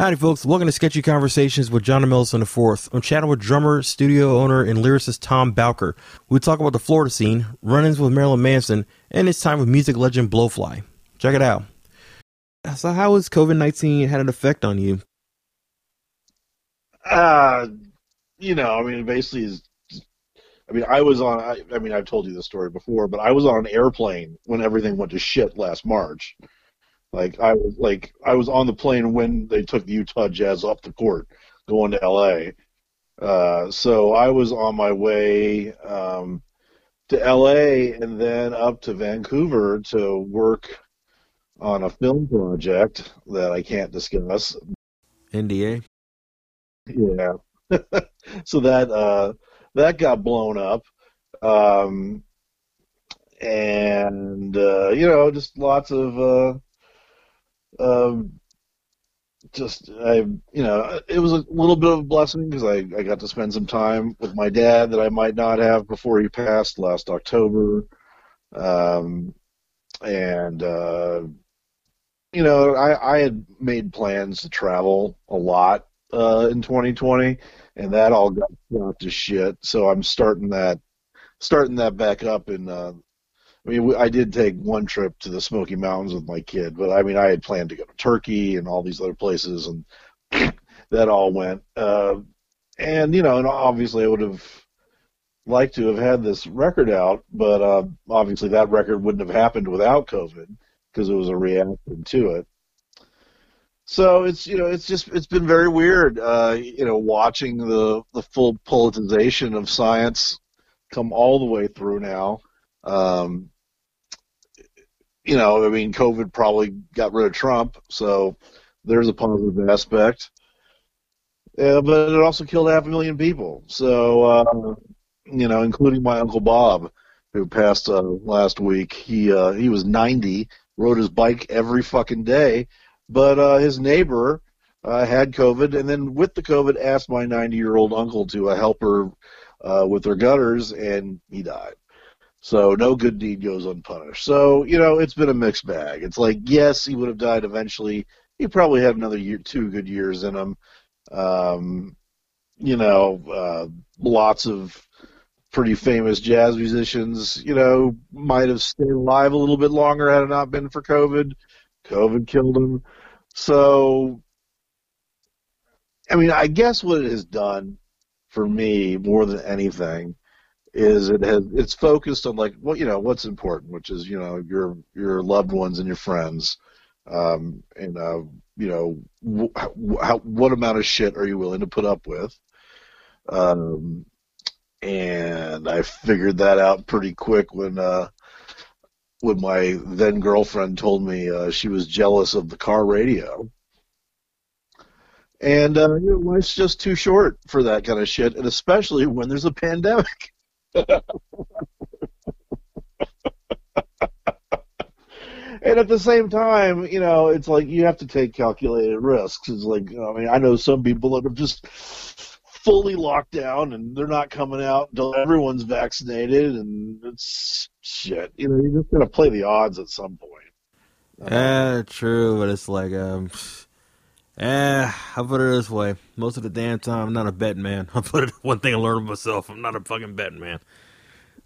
Howdy, folks. Welcome to Sketchy Conversations with John Millison IV. I'm chatting with drummer, studio owner, and lyricist Tom Bowker. We talk about the Florida scene, run ins with Marilyn Manson, and his time with music legend Blowfly. Check it out. So, how has COVID 19 had an effect on you? Uh, you know, I mean, basically, is I mean, I was on. I, I mean, I've told you this story before, but I was on an airplane when everything went to shit last March. Like I was like I was on the plane when they took the Utah Jazz off the court going to L.A. Uh, so I was on my way um, to L.A. and then up to Vancouver to work on a film project that I can't discuss. NDA. Yeah. so that uh, that got blown up. Um, and uh, you know, just lots of uh, um, just I, you know, it was a little bit of a blessing because I I got to spend some time with my dad that I might not have before he passed last October, um, and uh, you know, I I had made plans to travel a lot uh, in 2020, and that all got to shit. So I'm starting that starting that back up in uh, I mean, I did take one trip to the Smoky Mountains with my kid, but I mean, I had planned to go to Turkey and all these other places, and that all went. Uh, and you know, and obviously, I would have liked to have had this record out, but uh, obviously, that record wouldn't have happened without COVID because it was a reaction to it. So it's you know it's just it's been very weird, uh, you know, watching the the full politicization of science come all the way through now. Um, you know, I mean, COVID probably got rid of Trump, so there's a positive aspect. Yeah, but it also killed half a million people. So, uh, you know, including my uncle Bob, who passed uh, last week. He uh, he was 90, rode his bike every fucking day, but uh, his neighbor uh, had COVID, and then with the COVID, asked my 90 year old uncle to uh, help her uh, with her gutters, and he died. So no good deed goes unpunished. So you know it's been a mixed bag. It's like yes, he would have died eventually. He probably had another year, two good years in him. Um, you know, uh, lots of pretty famous jazz musicians, you know, might have stayed alive a little bit longer had it not been for COVID. COVID killed him. So, I mean, I guess what it has done for me more than anything is it has it's focused on like what you know what's important, which is you know your your loved ones and your friends, um, and uh, you know how, what amount of shit are you willing to put up with, um, and I figured that out pretty quick when uh, when my then girlfriend told me uh, she was jealous of the car radio. And uh, you know, life's just too short for that kind of shit, and especially when there's a pandemic. and at the same time, you know, it's like you have to take calculated risks. It's like, I mean, I know some people that are just fully locked down and they're not coming out until everyone's vaccinated, and it's shit. You know, you're just gonna play the odds at some point. Yeah, true, but it's like, um, eh, I'll put it this way. Most of the damn time, I'm not a betting man. I'll put it one thing I learned of myself. I'm not a fucking betting man.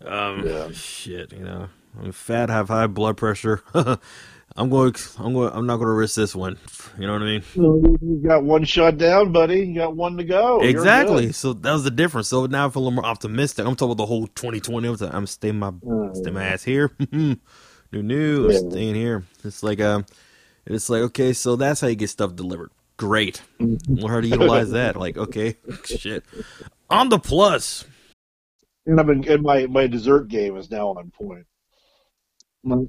Um, yeah. shit, you know, I'm fat, have high blood pressure. I'm going. I'm going. I'm not going to risk this one. You know what I mean? You got one shot down, buddy. You got one to go. Exactly. So that was the difference. So now I feel a little more optimistic. I'm talking about the whole 2020. I'm, I'm staying my oh, stay my ass here. new, new. Yeah. staying here. It's like um, it's like okay. So that's how you get stuff delivered. Great. Mm-hmm. Learn how to utilize that. Like okay, shit. On the plus. And I've been and my my dessert game is now on point. My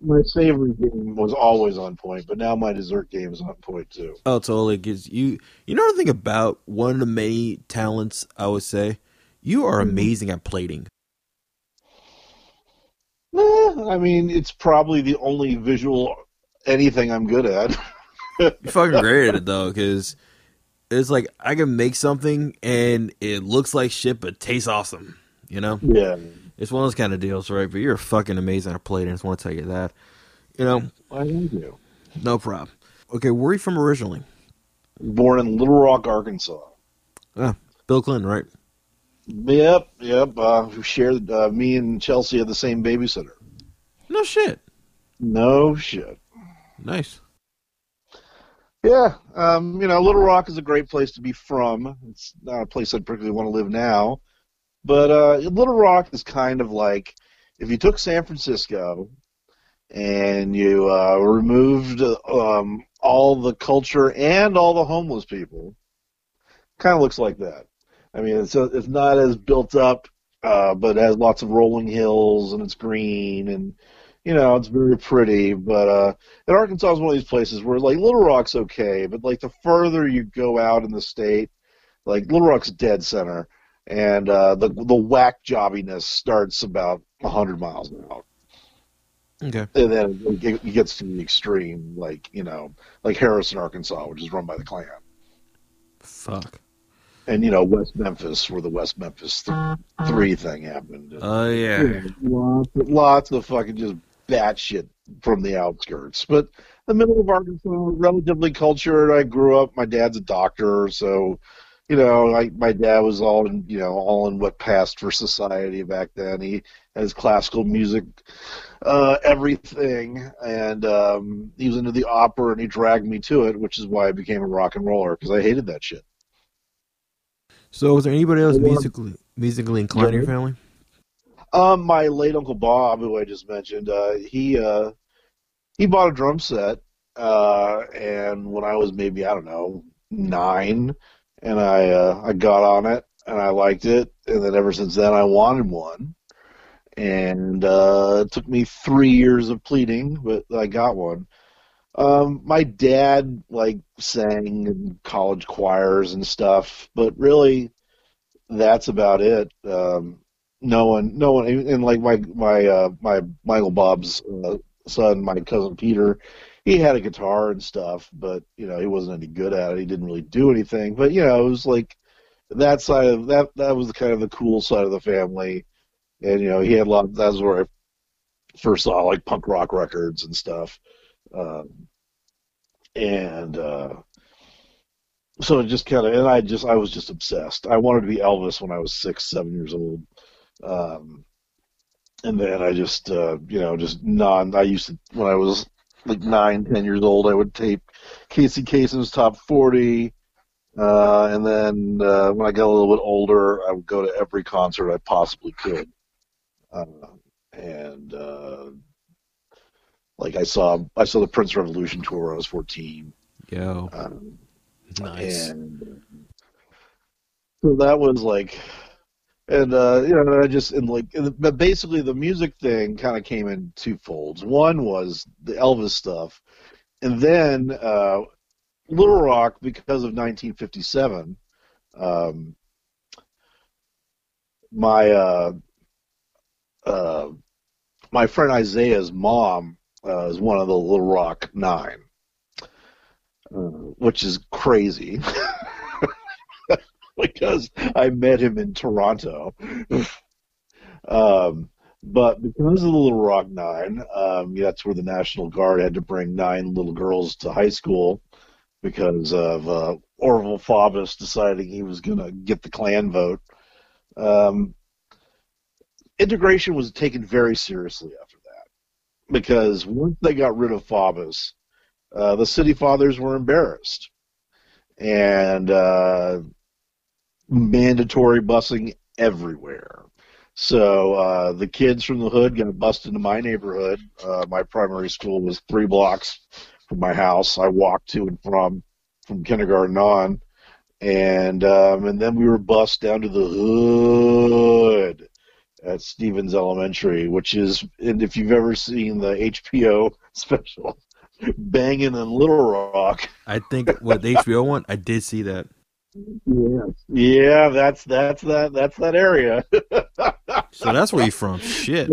my savory game was always on point, but now my dessert game is on point too. Oh, totally. Because you, you know the thing about one of the many talents I would say, you are mm-hmm. amazing at plating. Eh, I mean, it's probably the only visual anything I'm good at. You're fucking great at it though, because it's like I can make something and it looks like shit, but tastes awesome. You know? Yeah. It's one of those kind of deals, right? But you're fucking amazing at plating. I just want to tell you that. You know? I thank you. No problem. Okay, where are you from originally? Born in Little Rock, Arkansas. Ah, Bill Clinton, right? Yep, yep. Uh, who shared uh, me and Chelsea had the same babysitter. No shit. No shit. Nice. Yeah, um, you know, Little Rock is a great place to be from. It's not a place I'd particularly want to live now, but uh, Little Rock is kind of like if you took San Francisco and you uh, removed um, all the culture and all the homeless people, kind of looks like that. I mean, it's it's not as built up, uh, but it has lots of rolling hills and it's green and you know it's very pretty. But uh, and Arkansas is one of these places where like Little Rock's okay, but like the further you go out in the state, like Little Rock's dead center, and uh, the the whack jobbiness starts about hundred miles out. Okay. And then it gets to the extreme, like you know, like Harrison, Arkansas, which is run by the Klan Fuck. and you know West Memphis, where the West Memphis th- three thing happened. Oh yeah. You know, lots, lots of fucking just batshit from the outskirts. But the middle of Arkansas, relatively cultured. I grew up. My dad's a doctor, so you know, like my dad was all in, you know, all in what passed for society back then. He has classical music, uh, everything, and um, he was into the opera, and he dragged me to it, which is why I became a rock and roller because I hated that shit. So, was there anybody else musically musically inclined in your family? Um, my late uncle Bob, who I just mentioned, uh, he uh, he bought a drum set, uh, and when I was maybe I don't know nine, and I uh, I got on it and I liked it, and then ever since then I wanted one, and uh, it took me three years of pleading, but I got one. Um, my dad like sang in college choirs and stuff, but really, that's about it. Um, no one, no one, and like my my uh, my Michael Bob's uh, son, my cousin Peter, he had a guitar and stuff, but you know he wasn't any good at it. He didn't really do anything, but you know it was like that side of that that was kind of the cool side of the family, and you know he had a lot. That's where I first saw like punk rock records and stuff, um, and uh, so it just kind of and I just I was just obsessed. I wanted to be Elvis when I was six, seven years old. Um, and then I just, uh, you know, just non. I used to when I was like nine, ten years old, I would tape Casey Kasem's top forty, uh, and then uh, when I got a little bit older, I would go to every concert I possibly could. Uh, and uh, like I saw, I saw the Prince Revolution tour when I was fourteen. Yo, Um, nice. and so that was like, and uh, you know, I just and like, but basically the music thing kind of came in two folds. One was the Elvis stuff, and then uh, Little Rock because of 1957. Um, my uh, uh, my friend Isaiah's mom uh, is one of the Little Rock Nine uh, which is crazy because I met him in Toronto. um, but because of the Little Rock Nine, um, that's where the National Guard had to bring nine little girls to high school because of uh, Orval Faubus deciding he was going to get the Klan vote. Um, integration was taken very seriously after that because once they got rid of Faubus, uh, the city fathers were embarrassed and uh, mandatory busing everywhere. So uh, the kids from the hood got bused into my neighborhood. Uh, my primary school was three blocks from my house. I walked to and from from kindergarten on, and um, and then we were bused down to the hood at Stevens Elementary, which is and if you've ever seen the HBO special banging in Little Rock. I think what the HBO one, I did see that. Yeah. Yeah, that's that's that that's that area. So that's where you from. Shit.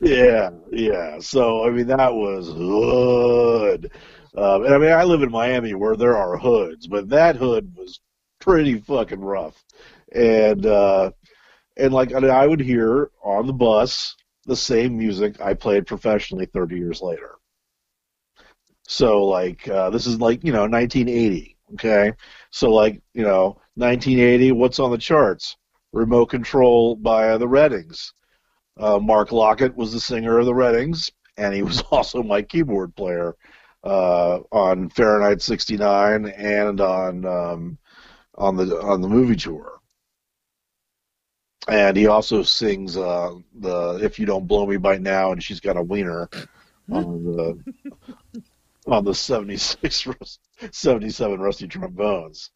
yeah, yeah. So I mean that was hood. Um, and I mean I live in Miami where there are hoods, but that hood was pretty fucking rough. And uh and like I, mean, I would hear on the bus the same music I played professionally 30 years later. So like uh, this is like you know 1980 Okay, so like you know, 1980, what's on the charts? Remote Control by the Reddings. Uh, Mark Lockett was the singer of the Reddings, and he was also my keyboard player uh, on Fahrenheit 69 and on um, on the on the movie tour. And he also sings uh, the "If You Don't Blow Me by Now" and she's got a wiener on the on the 76 77 rusty trombones.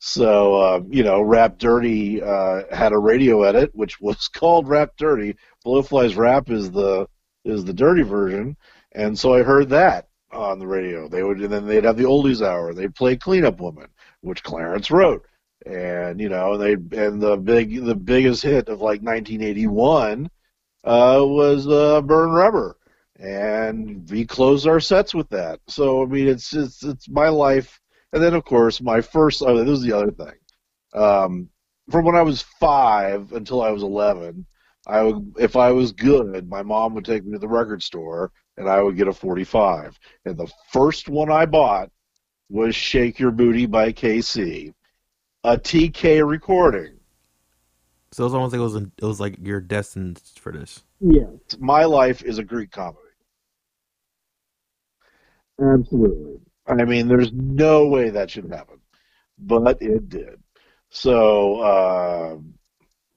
So um, you know, Rap Dirty uh, had a radio edit which was called Rap Dirty. Blowfly's Rap is the is the dirty version, and so I heard that on the radio. They would, and then they'd have the oldies hour. They'd play Cleanup Woman, which Clarence wrote, and you know, they and the big the biggest hit of like 1981 uh, was uh, Burn Rubber, and we closed our sets with that. So I mean, it's it's it's my life. And then of course my first. Oh, this is the other thing. Um, from when I was five until I was 11, I would, if I was good, my mom would take me to the record store and I would get a 45. And the first one I bought was Shake Your Booty by KC, a TK recording. So it was almost like it was it was like you're destined for this. Yes, my life is a Greek comedy. Absolutely. I mean, there's no way that should happen, but it did. So, uh,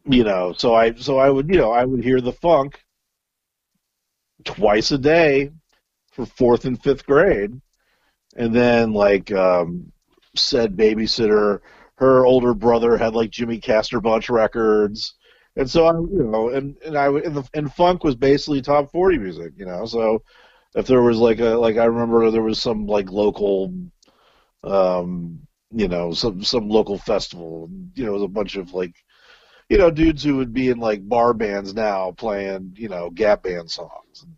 you know, so I so I would you know I would hear the funk twice a day for fourth and fifth grade, and then like um, said babysitter, her older brother had like Jimmy Castor Bunch records, and so I you know and and I and, the, and funk was basically top forty music, you know. So if there was like a like I remember there was some like local. Um, you know, some some local festival. You know, it was a bunch of like you know, dudes who would be in like bar bands now playing, you know, Gap band songs and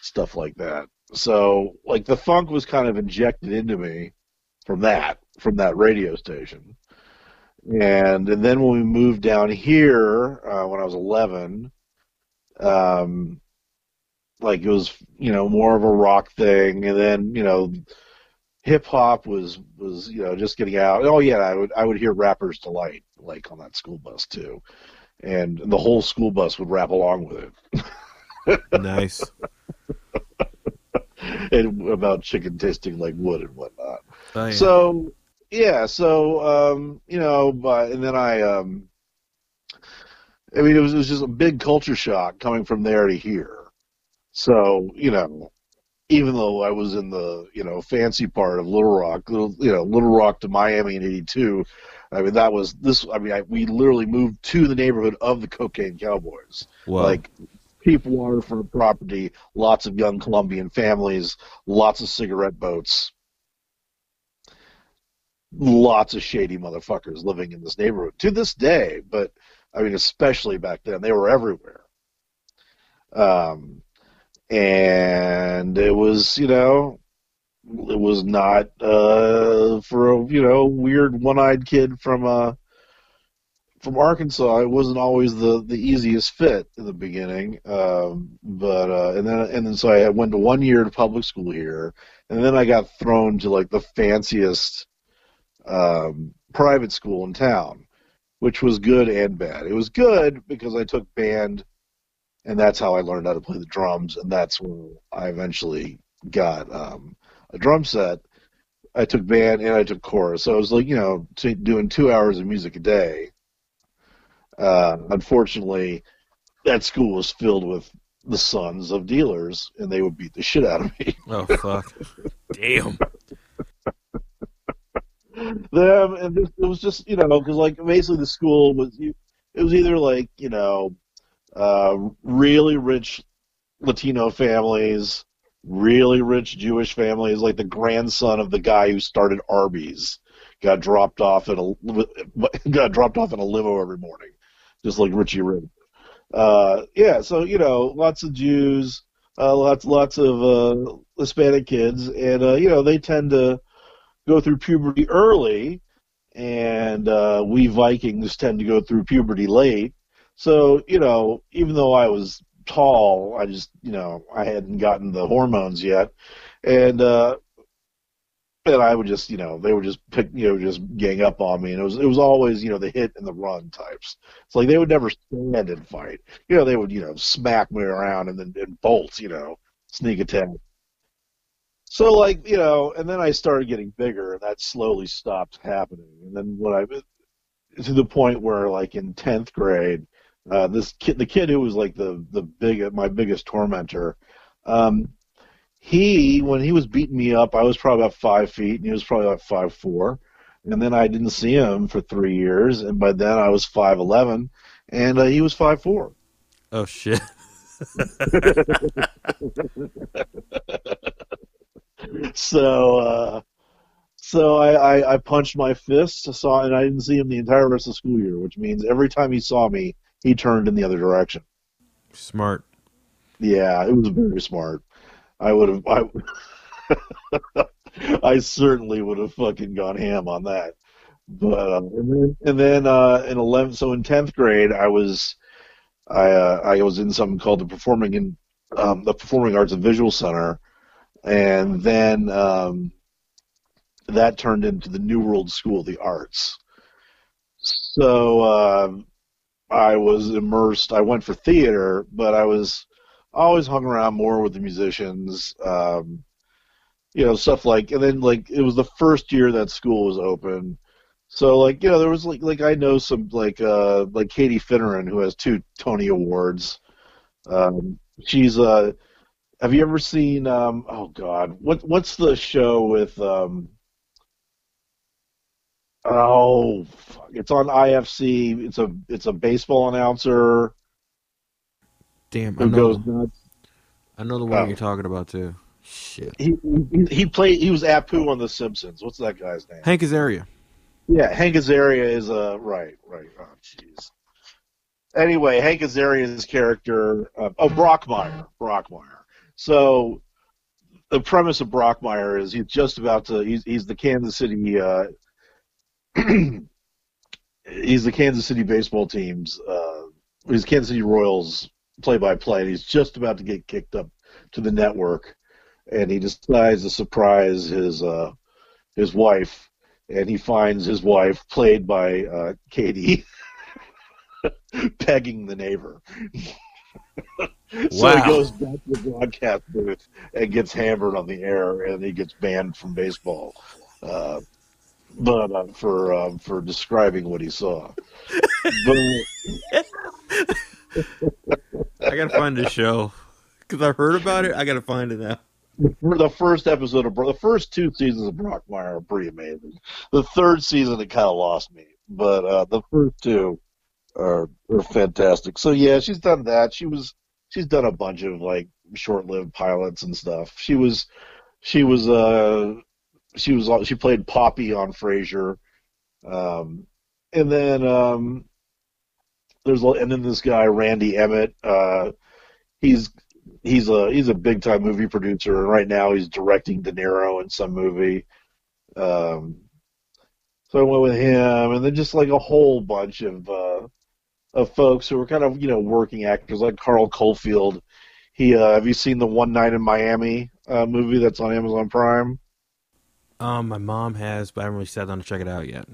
stuff like that. So, like the funk was kind of injected into me from that, from that radio station. And and then when we moved down here uh, when I was 11, um, like it was you know more of a rock thing, and then you know hip hop was was you know just getting out. Oh yeah, I would I would hear Rappers Delight like on that school bus too, and the whole school bus would rap along with it. nice. and about chicken tasting like wood and whatnot. Oh, yeah. So yeah, so um, you know, but and then I um, I mean, it was, it was just a big culture shock coming from there to here. So you know, even though I was in the you know fancy part of Little Rock, little you know Little Rock to Miami in '82. I mean that was this. I mean I, we literally moved to the neighborhood of the Cocaine Cowboys. Wow. Like cheap waterfront property, lots of young Colombian families, lots of cigarette boats, lots of shady motherfuckers living in this neighborhood to this day. But I mean, especially back then, they were everywhere. Um, and it was you know it was not uh, for a you know weird one-eyed kid from uh from Arkansas. It wasn't always the the easiest fit in the beginning, um, but uh, and then and then so I went to one year to public school here, and then I got thrown to like the fanciest um, private school in town, which was good and bad. It was good because I took band and that's how I learned how to play the drums, and that's when I eventually got um, a drum set. I took band and I took chorus, so I was like, you know, t- doing two hours of music a day. Uh, unfortunately, that school was filled with the sons of dealers, and they would beat the shit out of me. Oh fuck! Damn. Them and this, it was just you know because like basically the school was you. it was either like you know uh, really rich Latino families, really rich Jewish families, like the grandson of the guy who started Arby's got dropped off in a got dropped off in a limo every morning, just like Richie Rich. Uh, yeah, so you know, lots of Jews, uh, lots lots of uh, Hispanic kids, and uh, you know they tend to go through puberty early, and uh, we Vikings tend to go through puberty late. So, you know, even though I was tall, I just, you know, I hadn't gotten the hormones yet. And, uh, and I would just, you know, they would just pick, you know, just gang up on me, and it was it was always, you know, the hit and the run types. It's like they would never stand and fight. You know, they would, you know, smack me around and then and bolt, you know, sneak attack. So like, you know, and then I started getting bigger, and that slowly stopped happening. And then when I to the point where, like in tenth grade, uh, this kid, the kid who was like the the big my biggest tormentor, um, he when he was beating me up, I was probably about five feet, and he was probably about five four. And then I didn't see him for three years, and by then I was five eleven, and uh, he was five four. Oh shit. so uh, so I, I, I punched my fist, saw, and I didn't see him the entire rest of the school year, which means every time he saw me, he turned in the other direction. Smart. Yeah, it was very smart. I would have, I, I certainly would have fucking gone ham on that. But um, and then, and then uh, in 11th, so in 10th grade, I was, I uh, I was in something called the performing in um, the Performing Arts and Visual Center, and then um, that turned into the New World School of the Arts. So uh, I was immersed. I went for theater, but I was always hung around more with the musicians. Um, you know, stuff like, and then like it was the first year that school was open. So like, you know, there was like like I know some like uh like Katie Finneran who has two Tony Awards. Um, she's uh have you ever seen um oh god what what's the show with um oh fuck, it's on IFC it's a it's a baseball announcer Damn, I who know. goes nuts I know the one Oh. you're talking about too. Shit. he he, he played he was Apu on The Simpsons what's that guy's name Hank Azaria. yeah Hank Azaria is uh right right oh jeez anyway Hank Azaria's character uh, oh Brockmire Brockmire so the premise of Brockmire is he's just about to he's he's the Kansas City uh he's the Kansas City baseball team's uh he's Kansas City Royals play by play and he's just about to get kicked up to the network and he decides to surprise his uh his wife and he finds his wife played by uh Katie pegging the neighbor. so Wow. he goes back to the broadcast booth and gets hammered on the air, and he gets banned from baseball. Uh, but uh, for um, for describing what he saw, but I gotta find this show because I heard about it. I gotta find it now. the first episode of Bro- the first two seasons of Brockmire are pretty amazing. The third season it kind of lost me, but uh, the first two are are fantastic. So yeah, she's done that. She was she's done a bunch of like short-lived pilots and stuff. She was she was uh she was she played Poppy on Frasier, um, and then um, there's and then this guy Randy Emmett. Uh, he's he's a he's a big time movie producer, and right now he's directing De Niro in some movie. Um, so I went with him, and then just like a whole bunch of uh, of folks who were kind of you know working actors, like Carl Cofield. He uh, have you seen the One Night in Miami uh, movie that's on Amazon Prime? Um, my mom has, but I haven't really sat down to check it out yet.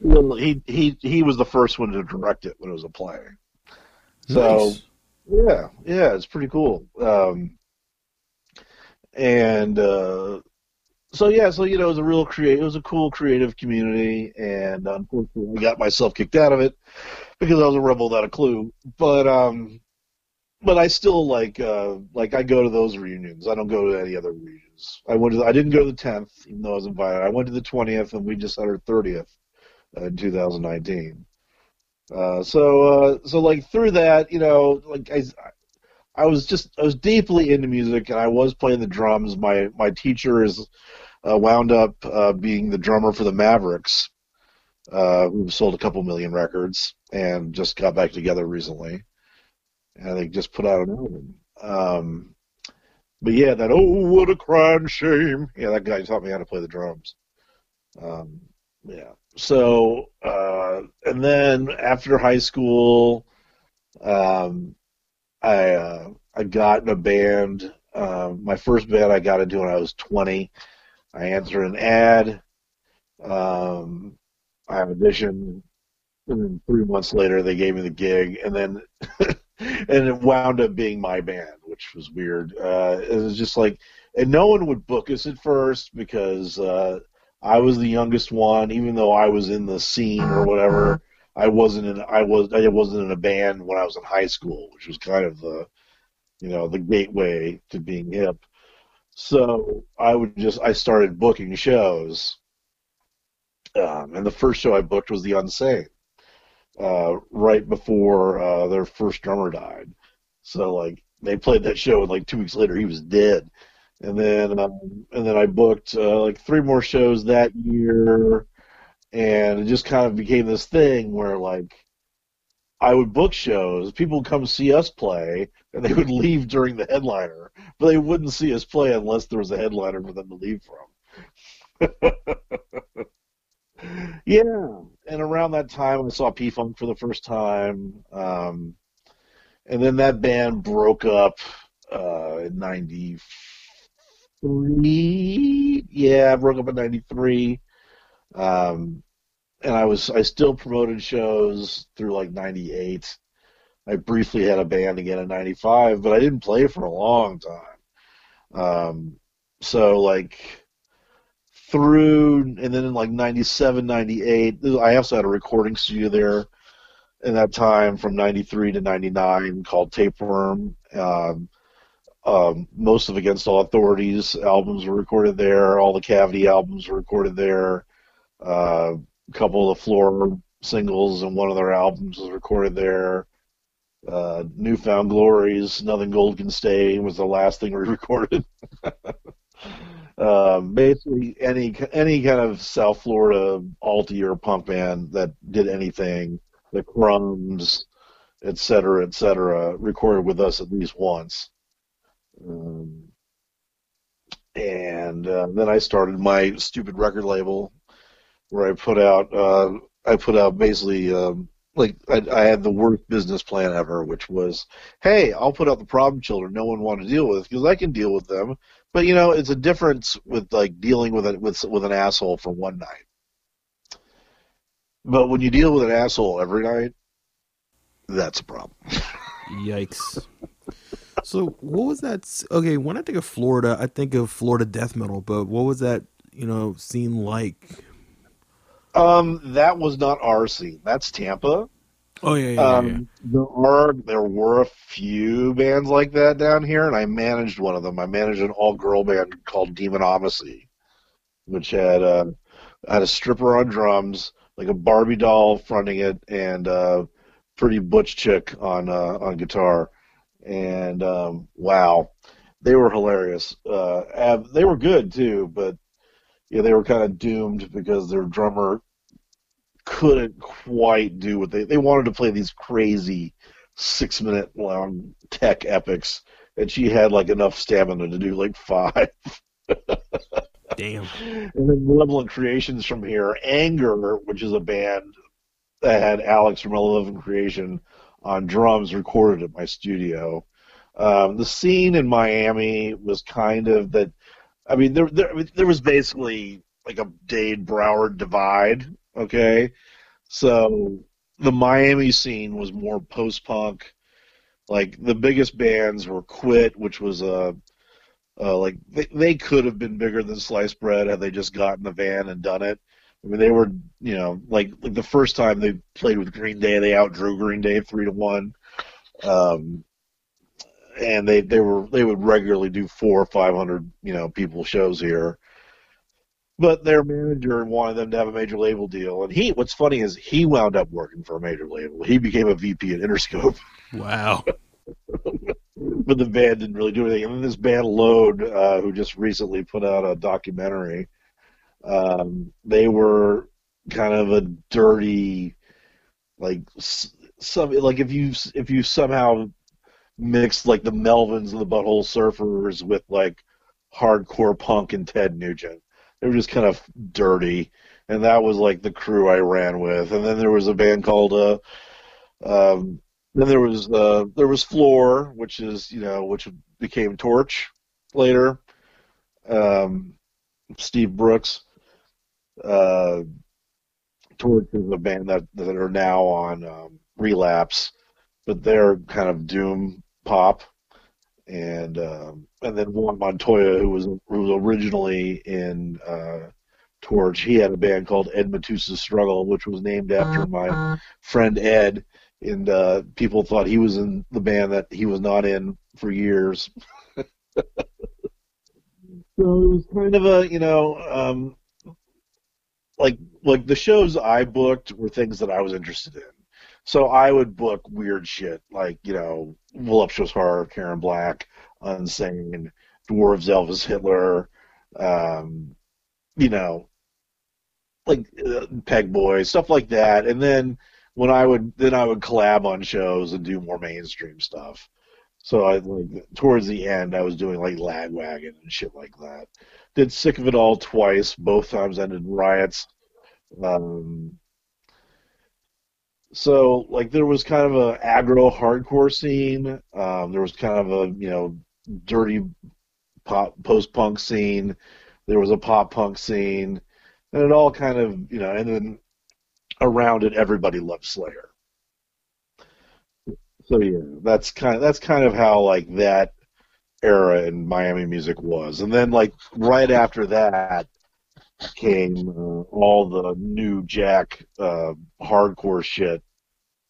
Well, he he he was the first one to direct it when it was a play. So Nice. yeah, yeah, it's pretty cool. Um, and uh, so yeah, so you know, it was a real creative, it was a cool creative community, and unfortunately, I got myself kicked out of it because I was a rebel without a clue. But um, but I still like uh, like I go to those reunions. I don't go to any other reunions. I went to I didn't go to the tenth, even though I was invited. I went to the twentieth, and we just had our thirtieth uh, in 2019. Uh, so uh, so like through that, you know, like I, I was just I was deeply into music, and I was playing the drums. My my teacher is uh, wound up uh, being the drummer for the Mavericks, uh, who sold a couple million records and just got back together recently, and they just put out an album. Um, but yeah, that oh what a crying shame. Yeah, that guy taught me how to play the drums. Um, yeah. So uh, and then after high school, um, I uh, I got in a band. Uh, my first band I got into when I was 20. I answered an ad. Um, I auditioned, and then three months later they gave me the gig, and then and it wound up being my band, which was weird. Uh, it was just like, and no one would book us at first because uh, I was the youngest one, even though I was in the scene or whatever. I wasn't in. I was. I wasn't in a band when I was in high school, which was kind of the, you know, the gateway to being hip. So I would just. I started booking shows. Um, and the first show I booked was the Unsane, uh, right before uh, their first drummer died. So like they played that show, and like two weeks later he was dead. And then um, and then I booked uh, like three more shows that year and it just kind of became this thing where like I would book shows, people would come see us play, and they would leave during the headliner, but they wouldn't see us play unless there was a headliner for them to leave from. yeah, and around that time, I saw P Funk for the first time, um, and then that band broke up uh, in '93. Yeah, broke up in '93. Um, and I was I still promoted shows through like '98. I briefly had a band again in '95, but I didn't play for a long time. Um, so like through and then in like 97 98 i also had a recording studio there in that time from 93 to 99 called tapeworm um, um, most of against all authorities albums were recorded there all the cavity albums were recorded there uh, a couple of the floor singles and one of their albums was recorded there. Uh, New Found Glories, Nothing Gold Can Stay was the last thing we recorded. um, basically, any any kind of South Florida alti or punk band that did anything, the Crumbs, et cetera, et cetera, recorded with us at least once. Um, and uh, then I started my stupid record label, where I put out uh, I put out basically um, like I, I had the worst business plan ever, which was, hey, I'll put out the problem children no one want to deal with because I can deal with them. But you know, it's a difference with like dealing with it with with an asshole for one night. But when you deal with an asshole every night, that's a problem. Yikes. So what was that? Okay, when I think of Florida, I think of Florida death metal. But what was that? You know, scene like? Um, that was not our scene. That's Tampa. Oh yeah, yeah, um, yeah. There were there were a few bands like that down here, and I managed one of them. I managed an all girl band called Demonomacy, which had uh, had a stripper on drums, like a Barbie doll fronting it, and a pretty butch chick on uh, on guitar. And um, wow, they were hilarious. Uh, they were good too, but yeah, they were kind of doomed because their drummer couldn't quite do what they they wanted to play these crazy six minute long tech epics, and she had like enough stamina to do like five. Damn. And then Malevolent Creations from here, Anger, which is a band that had Alex from Malevolent Creation on drums, recorded at my studio. Um, the scene in Miami was kind of that. I mean, there there there was basically like a Dade Broward divide Okay, so the Miami scene was more post punk. Like the biggest bands were Quit, which was a uh, like they, they could have been bigger than Sliced Bread had they just gotten the van and done it. I mean, they were you know like like the first time they played with Green Day, they outdrew Green Day three to one. Um, and they they were they would regularly do four or five hundred you know people shows here but their manager wanted them to have a major label deal, and he. What's funny is he wound up working for a major label. He became a VP at Interscope. Wow. but the band didn't really do anything. And then this band Load, uh, who just recently put out a documentary, um, they were kind of a dirty, like some like if you if you somehow mixed like the Melvins and the Butthole Surfers with like hardcore punk and Ted Nugent they were just kind of dirty, and that was like the crew I ran with. And then there was a band called uh, um, then there was uh, there was Floor, which is you know which became Torche later. Um, Steve Brooks. Uh, Torche is a band that that are now on um, Relapse, but they're kind of doom pop. And um, and then Juan Montoya, who was who was originally in uh, Torche, he had a band called Ed Matus's Struggle, which was named after my friend Ed. And uh, people thought he was in the band that he was not in for years. so it was kind of a you know um, like like the shows I booked were things that I was interested in. So I would book weird shit like you know Voluptuous Horror, Karen Black, Unsane, Dwarves, Elvis Hitler, um, you know, like uh, Pegboy, stuff like that. And then when I would then I would collab on shows and do more mainstream stuff. So I like towards the end I was doing like Lagwagon and shit like that. Did Sick of It All twice. Both times ended in riots. Um, so like there was kind of a aggro hardcore scene. Um, there was kind of a you know dirty pop post punk scene. There was a pop punk scene, and it all kind of you know and then around it everybody loved Slayer. So yeah, that's kind of that's kind of how like that era in Miami music was. And then like right after that came uh, all the new Jack uh, hardcore shit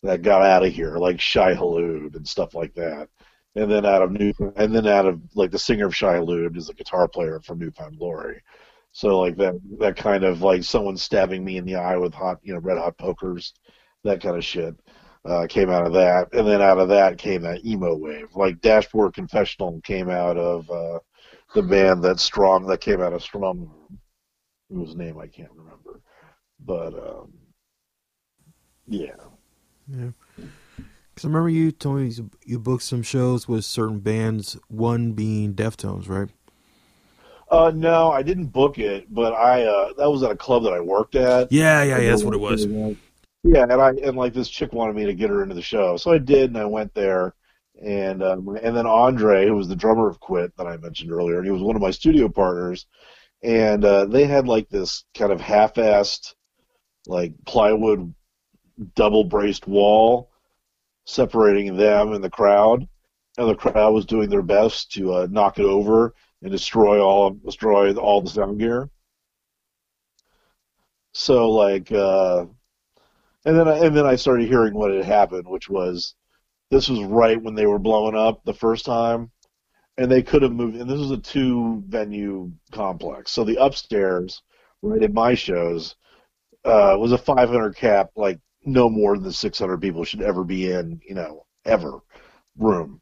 that got out of here, like Shai Hulud and stuff like that. And then out of new, and then out of like the singer of Shai Hulud is a guitar player from New Found Glory. So like that, that kind of like someone stabbing me in the eye with hot, you know, red hot pokers, that kind of shit uh, came out of that, and then out of that came that emo wave. Like Dashboard Confessional came out of uh, the band that Strong that came out of Strong, whose name I can't remember, but um, yeah. Yeah. Because I remember you told me you booked some shows with certain bands, one being Deftones, right? Uh, no, I didn't book it, but I uh, that was at a club that I worked at. Yeah, yeah, yeah that's what it was. Yeah, and I and like this chick wanted me to get her into the show, so I did, and I went there, and um, and then Andre, who was the drummer of Quit that I mentioned earlier, and he was one of my studio partners, and uh, they had like this kind of half-assed, like plywood, double braced wall separating them and the crowd, and the crowd was doing their best to uh, knock it over and destroy all destroy all the sound gear. So like. Uh, and then I, and then I started hearing what had happened, which was this was right when they were blowing up the first time, and they could have moved. And this was a two venue complex, so the upstairs, right in my shows, uh, was a 500 cap, like no more than 600 people should ever be in, you know, ever room.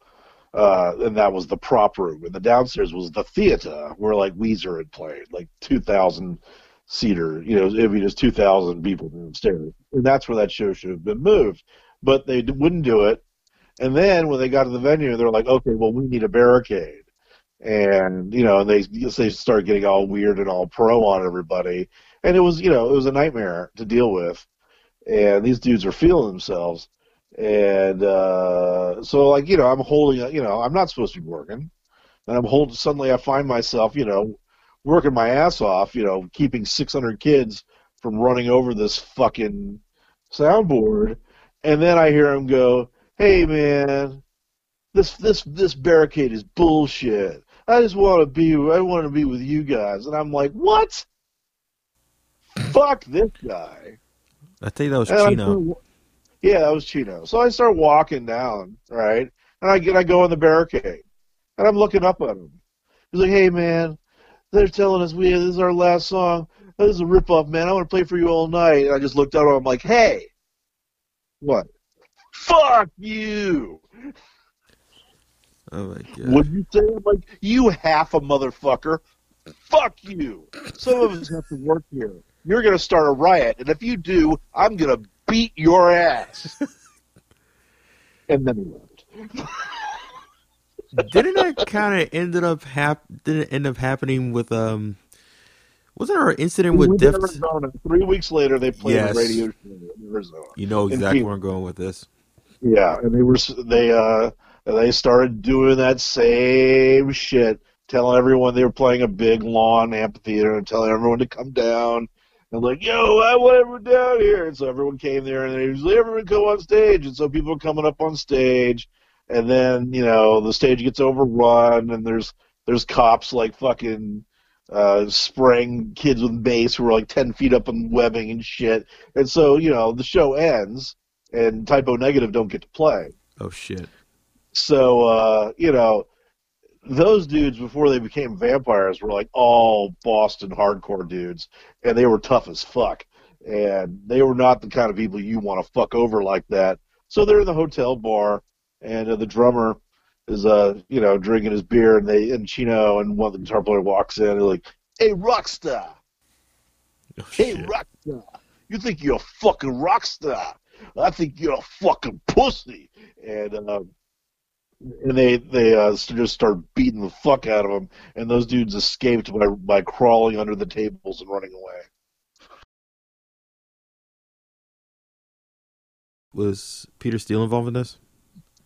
Uh, and that was the prop room. And the downstairs was the theater where like Weezer had played, like 2,000 seater. You know, it'd be just 2,000 people downstairs. And that's where that show should have been moved. But they wouldn't do it. And then when they got to the venue, they're like, okay, well, we need a barricade. And, you know, and they, they started getting all weird and all pro on everybody. And it was, you know, it was a nightmare to deal with. And these dudes are feeling themselves. And uh, so, like, you know, I'm holding, you know, I'm not supposed to be working. And I'm holding, suddenly I find myself, you know, working my ass off, you know, keeping 600 kids from running over this fucking soundboard, and then I hear him go, "Hey man, this this this barricade is bullshit. I just want to be I want to be with you guys." And I'm like, "What? Fuck this guy." I think that was and Chino. Yeah, that was Chino. So I start walking down, right? And I get I go on the barricade. And I'm looking up at him. He's like, "Hey man, they're telling us we this is our last song. This is a ripoff, man. I want to play for you all night. And I just looked out and I'm like, hey, what? Fuck you. Oh my god. Would you say I'm like you half a motherfucker? Fuck you. Some of us have to work here. You're gonna start a riot, and if you do, I'm gonna beat your ass. and then he left didn't that kind of ended up hap- didn't end up happening with um wasn't there an incident with Def Arizona. Three weeks later they played yes. a radio in Arizona. You know exactly where I'm going with this. Yeah, and they were they uh they started doing that same shit telling everyone they were playing a big lawn amphitheater and telling everyone to come down. And like, yo, I want everyone down here. And so everyone came there, and they usually everyone go on stage. And so people are coming up on stage, and then you know the stage gets overrun, and there's there's cops like fucking uh, spraying kids with mace who are like ten feet up on webbing and shit. And so you know the show ends, and Type O Negative don't get to play. Oh shit. So uh, you know those dudes before they became vampires were like all Boston hardcore dudes, and they were tough as fuck. And they were not the kind of people you want to fuck over like that. So they're in the hotel bar, and uh, the drummer is uh you know drinking his beer, and they and Chino and one of the guitar player walks in, and they're like, "Hey, rockstar, Oh, hey, rockstar, you think you're a fucking rockstar? I think you're a fucking pussy." And um, and they they uh, just start beating the fuck out of them, and those dudes escaped by by crawling under the tables and running away. Was Peter Steele involved in this?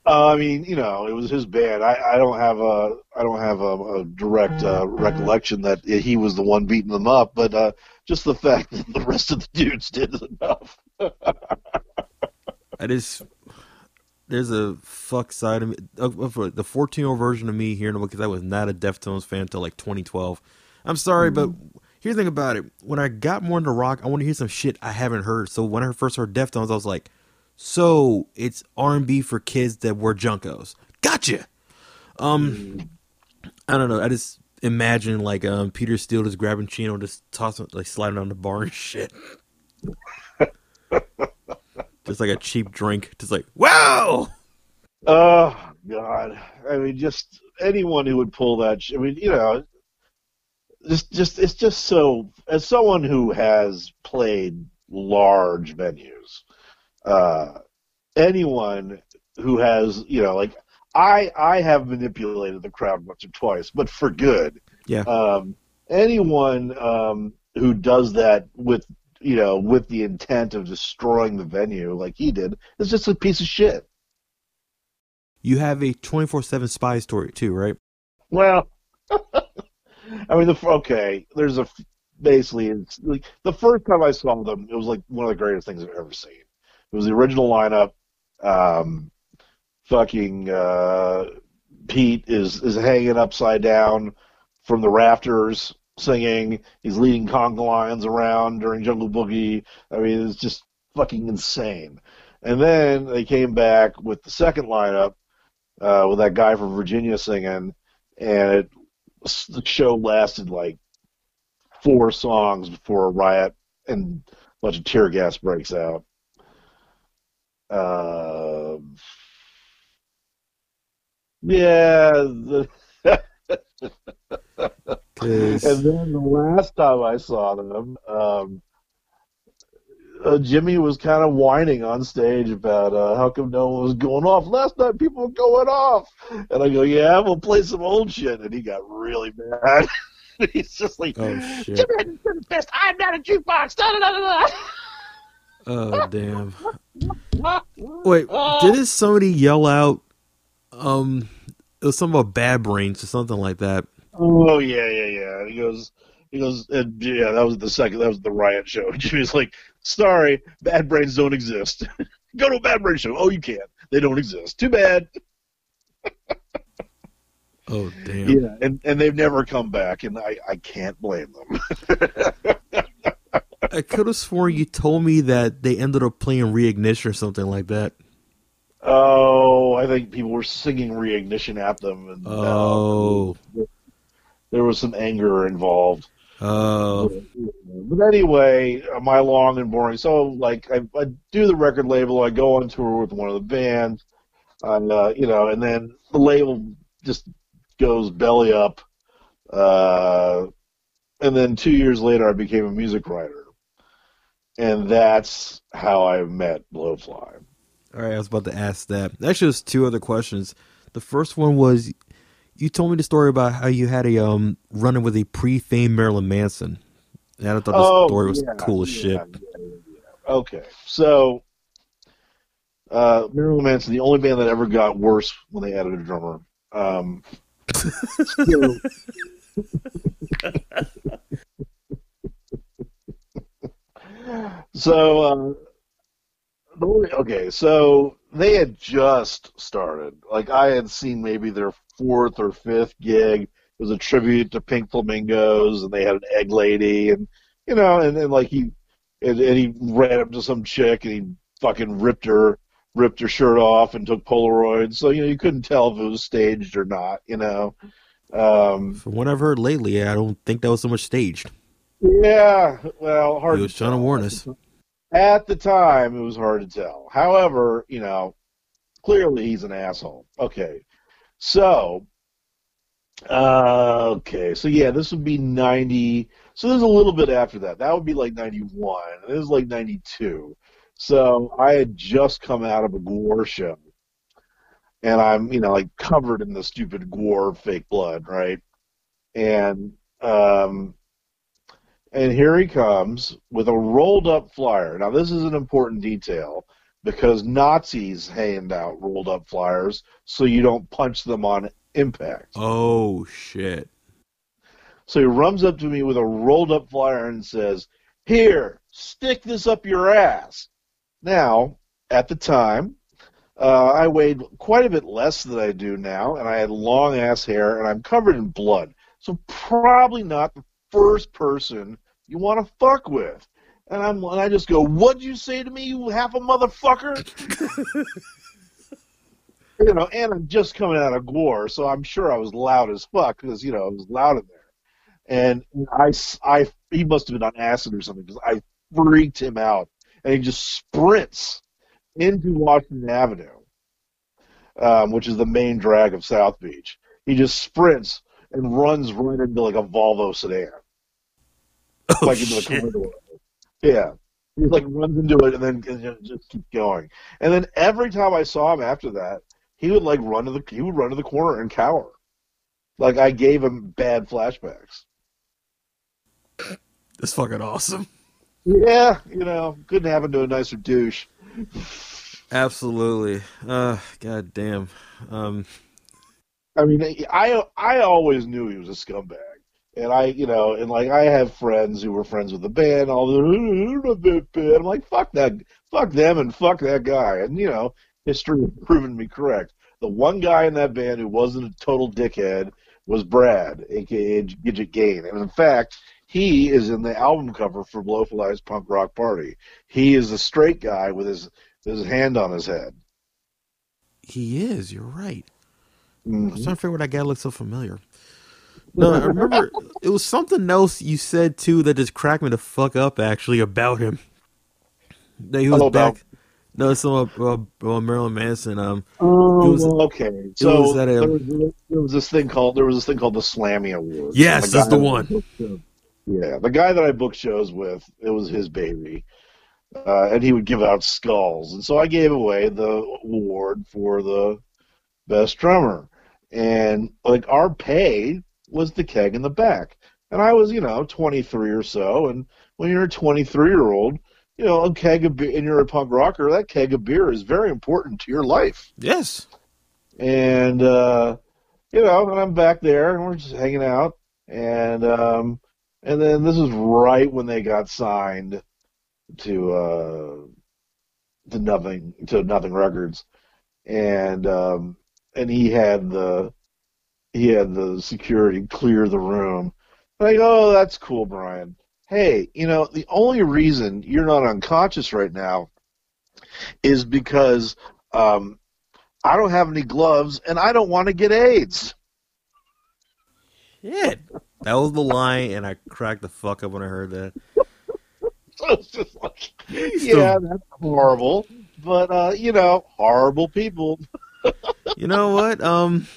Uh, I mean, you know, it was his band. I, I don't have a I don't have a, a direct uh, recollection that he was the one beating them up, but uh, just the fact that the rest of the dudes did is enough. I just there's a fuck side of me. Of the 14 year old version of me hearing about because I was not a Deftones fan until like 2012. I'm sorry, but here's the thing about it. When I got more into rock, I want to hear some shit I haven't heard. So when I first heard Deftones, I was like, so it's R&B for kids that wear JNCOs. Gotcha. Um, I don't know. I just imagine like um Peter Steele just grabbing Chino, just tossing like sliding on the bar and shit. Just like a cheap drink, just like wow. Oh God! I mean, just anyone who would pull that. I mean, you know, just just it's just so. As someone who has played large venues, uh, anyone who has, you know, like I I have manipulated the crowd once or twice, but for good. Yeah. Um, anyone um, who does that with you know with the intent of destroying the venue like he did is just a piece of shit. You have a 24-7 Spyz story too, right? Well, I mean, the okay. There's a basically it's like the first time I saw them, it was like one of the greatest things I've ever seen. It was the original lineup. Um, fucking uh, Pete is is hanging upside down from the rafters, singing. He's leading conga lines around during Jungle Boogie. I mean, it's just fucking insane. And then they came back with the second lineup uh, with that guy from Virginia singing, and it the show lasted like four songs before a riot and a bunch of tear gas breaks out. Uh, yeah, the, and then the last time I saw them, um, uh, Jimmy was kind of whining on stage about uh, how come no one was going off. Last night people were going off, and I go, "Yeah, we'll play some old shit." And he got really mad. He's just like, oh shit. Jimi Hendrix the best. I'm not a jukebox. Da, da, da, da, Oh damn. Wait, didn't somebody yell out? Um, it was something about bad brains or something like that. Oh yeah, yeah, yeah. He goes, he goes, and yeah, that was the second. That was the riot show. Jimmy's like, "Sorry, bad brains don't exist. Go to a bad brain show. Oh, you can't. They don't exist. Too bad." Oh damn. Yeah, and and they've never come back, and I I can't blame them. I could have sworn you told me that they ended up playing reignition or something like that. oh, I think people were singing reignition at them, and uh, Oh. There was some anger involved. Oh. But anyway, my long and boring. So, like, I, I do the record label. I go on tour with one of the bands, and uh, you know, and then the label just goes belly up. Uh, and then two years later, I became a music writer, and that's how I met Blowfly. All right, I was about to ask that. Actually, there's two other questions. The first one was you told me the story about how you had a um running with a pre-fame Marilyn Manson. And I thought this story was yeah, cool as yeah, shit. yeah. Okay, so uh, Marilyn Manson, the only band that ever got worse when they added a drummer. Um, So- so, uh, okay, so they had just started. Like I had seen maybe their fourth or fifth gig. It was a tribute to Pink Flamingos, and they had an egg lady, and you know, and then like he and, and he ran up to some chick and he fucking ripped her ripped her shirt off and took Polaroids. So you know, you couldn't tell if it was staged or not. You know. Um, From what I've heard lately, I don't think that was so much staged. yeah, well, hard. He was to trying to warn us. At the time, it was hard to tell. However, you know, clearly he's an asshole. Okay, so, uh, okay, so yeah, this would be ninety. So there's a little bit after that. That would be like ninety-one. and This is like ninety-two. So I had just come out of a GWAR show, and I'm, you know, like covered in the stupid GWAR fake blood, right? And um, and here he comes with a rolled up flyer. Now, this is an important detail because Nazis hand out rolled up flyers so you don't punch them on impact. Oh shit! So he runs up to me with a rolled up flyer and says, Here, stick this up your ass. Now, at the time, uh, I weighed quite a bit less than I do now, and I had long ass hair, and I'm covered in blood. So probably not the first person you want to fuck with. And I'm, and I just go, "What'd you say to me, you half a motherfucker?" you know, and I'm just coming out of GWAR, so I'm sure I was loud as fuck because you know I was loud in there. And I, I, he must have been on acid or something because I freaked him out, and he just sprints into Washington Avenue, um, which is the main drag of South Beach. He just sprints and runs right into like a Volvo sedan, Oh like into the shit! corridor. Yeah. He like runs into it and then and ju- just keep going. And then every time I saw him after that, he would like run to the he would run to the corner and cower. Like I gave him bad flashbacks. That's fucking awesome. Yeah, you know, couldn't happen to a nicer douche. Absolutely. Uh, god damn. Um, I mean, I I always knew he was a scumbag, and I you know, and like I have friends who were friends with the band. All the bad. I'm like, fuck that, fuck them, and fuck that guy. And you know, history has proven me correct. The one guy in that band who wasn't a total dickhead was Brad, aka Gidget Gein, and in fact, he is in the album cover for Blowfly's Punk Rock Party. He is a straight guy with his his hand on his head. he is. You're right. I Mhm. was trying to figure why that guy looked so familiar. No, I remember it was something else you said too that just cracked me the fuck up actually about him. That he was about- back. No, some uh, uh, Marilyn Manson. Um, Oh, was- okay. So was at a- there, was, there was this thing called there was this thing called the Slammy Awards. Yes, And that's the one. Yeah, the guy that I booked shows with, it was his baby, uh, and he would give out skulls, and so I gave away the award for the best drummer, and like our pay was the keg in the back, and I was you know 23 or so, and when you're a 23 year old. You know, a keg of beer, and you're a punk rocker. That keg of beer is very important to your life yes. and uh, you know, and I'm back there, and we're just hanging out, and um, and then this is right when they got signed to uh, to nothing to Nothing Records, and um, and he had the he had the security clear the room. Like, oh, that's cool, Brian. Hey, you know, the only reason you're not unconscious right now is because um, I don't have any gloves and I don't want to get AIDS. Shit. That was the line, and I cracked the fuck up when I heard that. So it's just like, yeah, that's horrible. But uh, you know, horrible people. You know what? Um,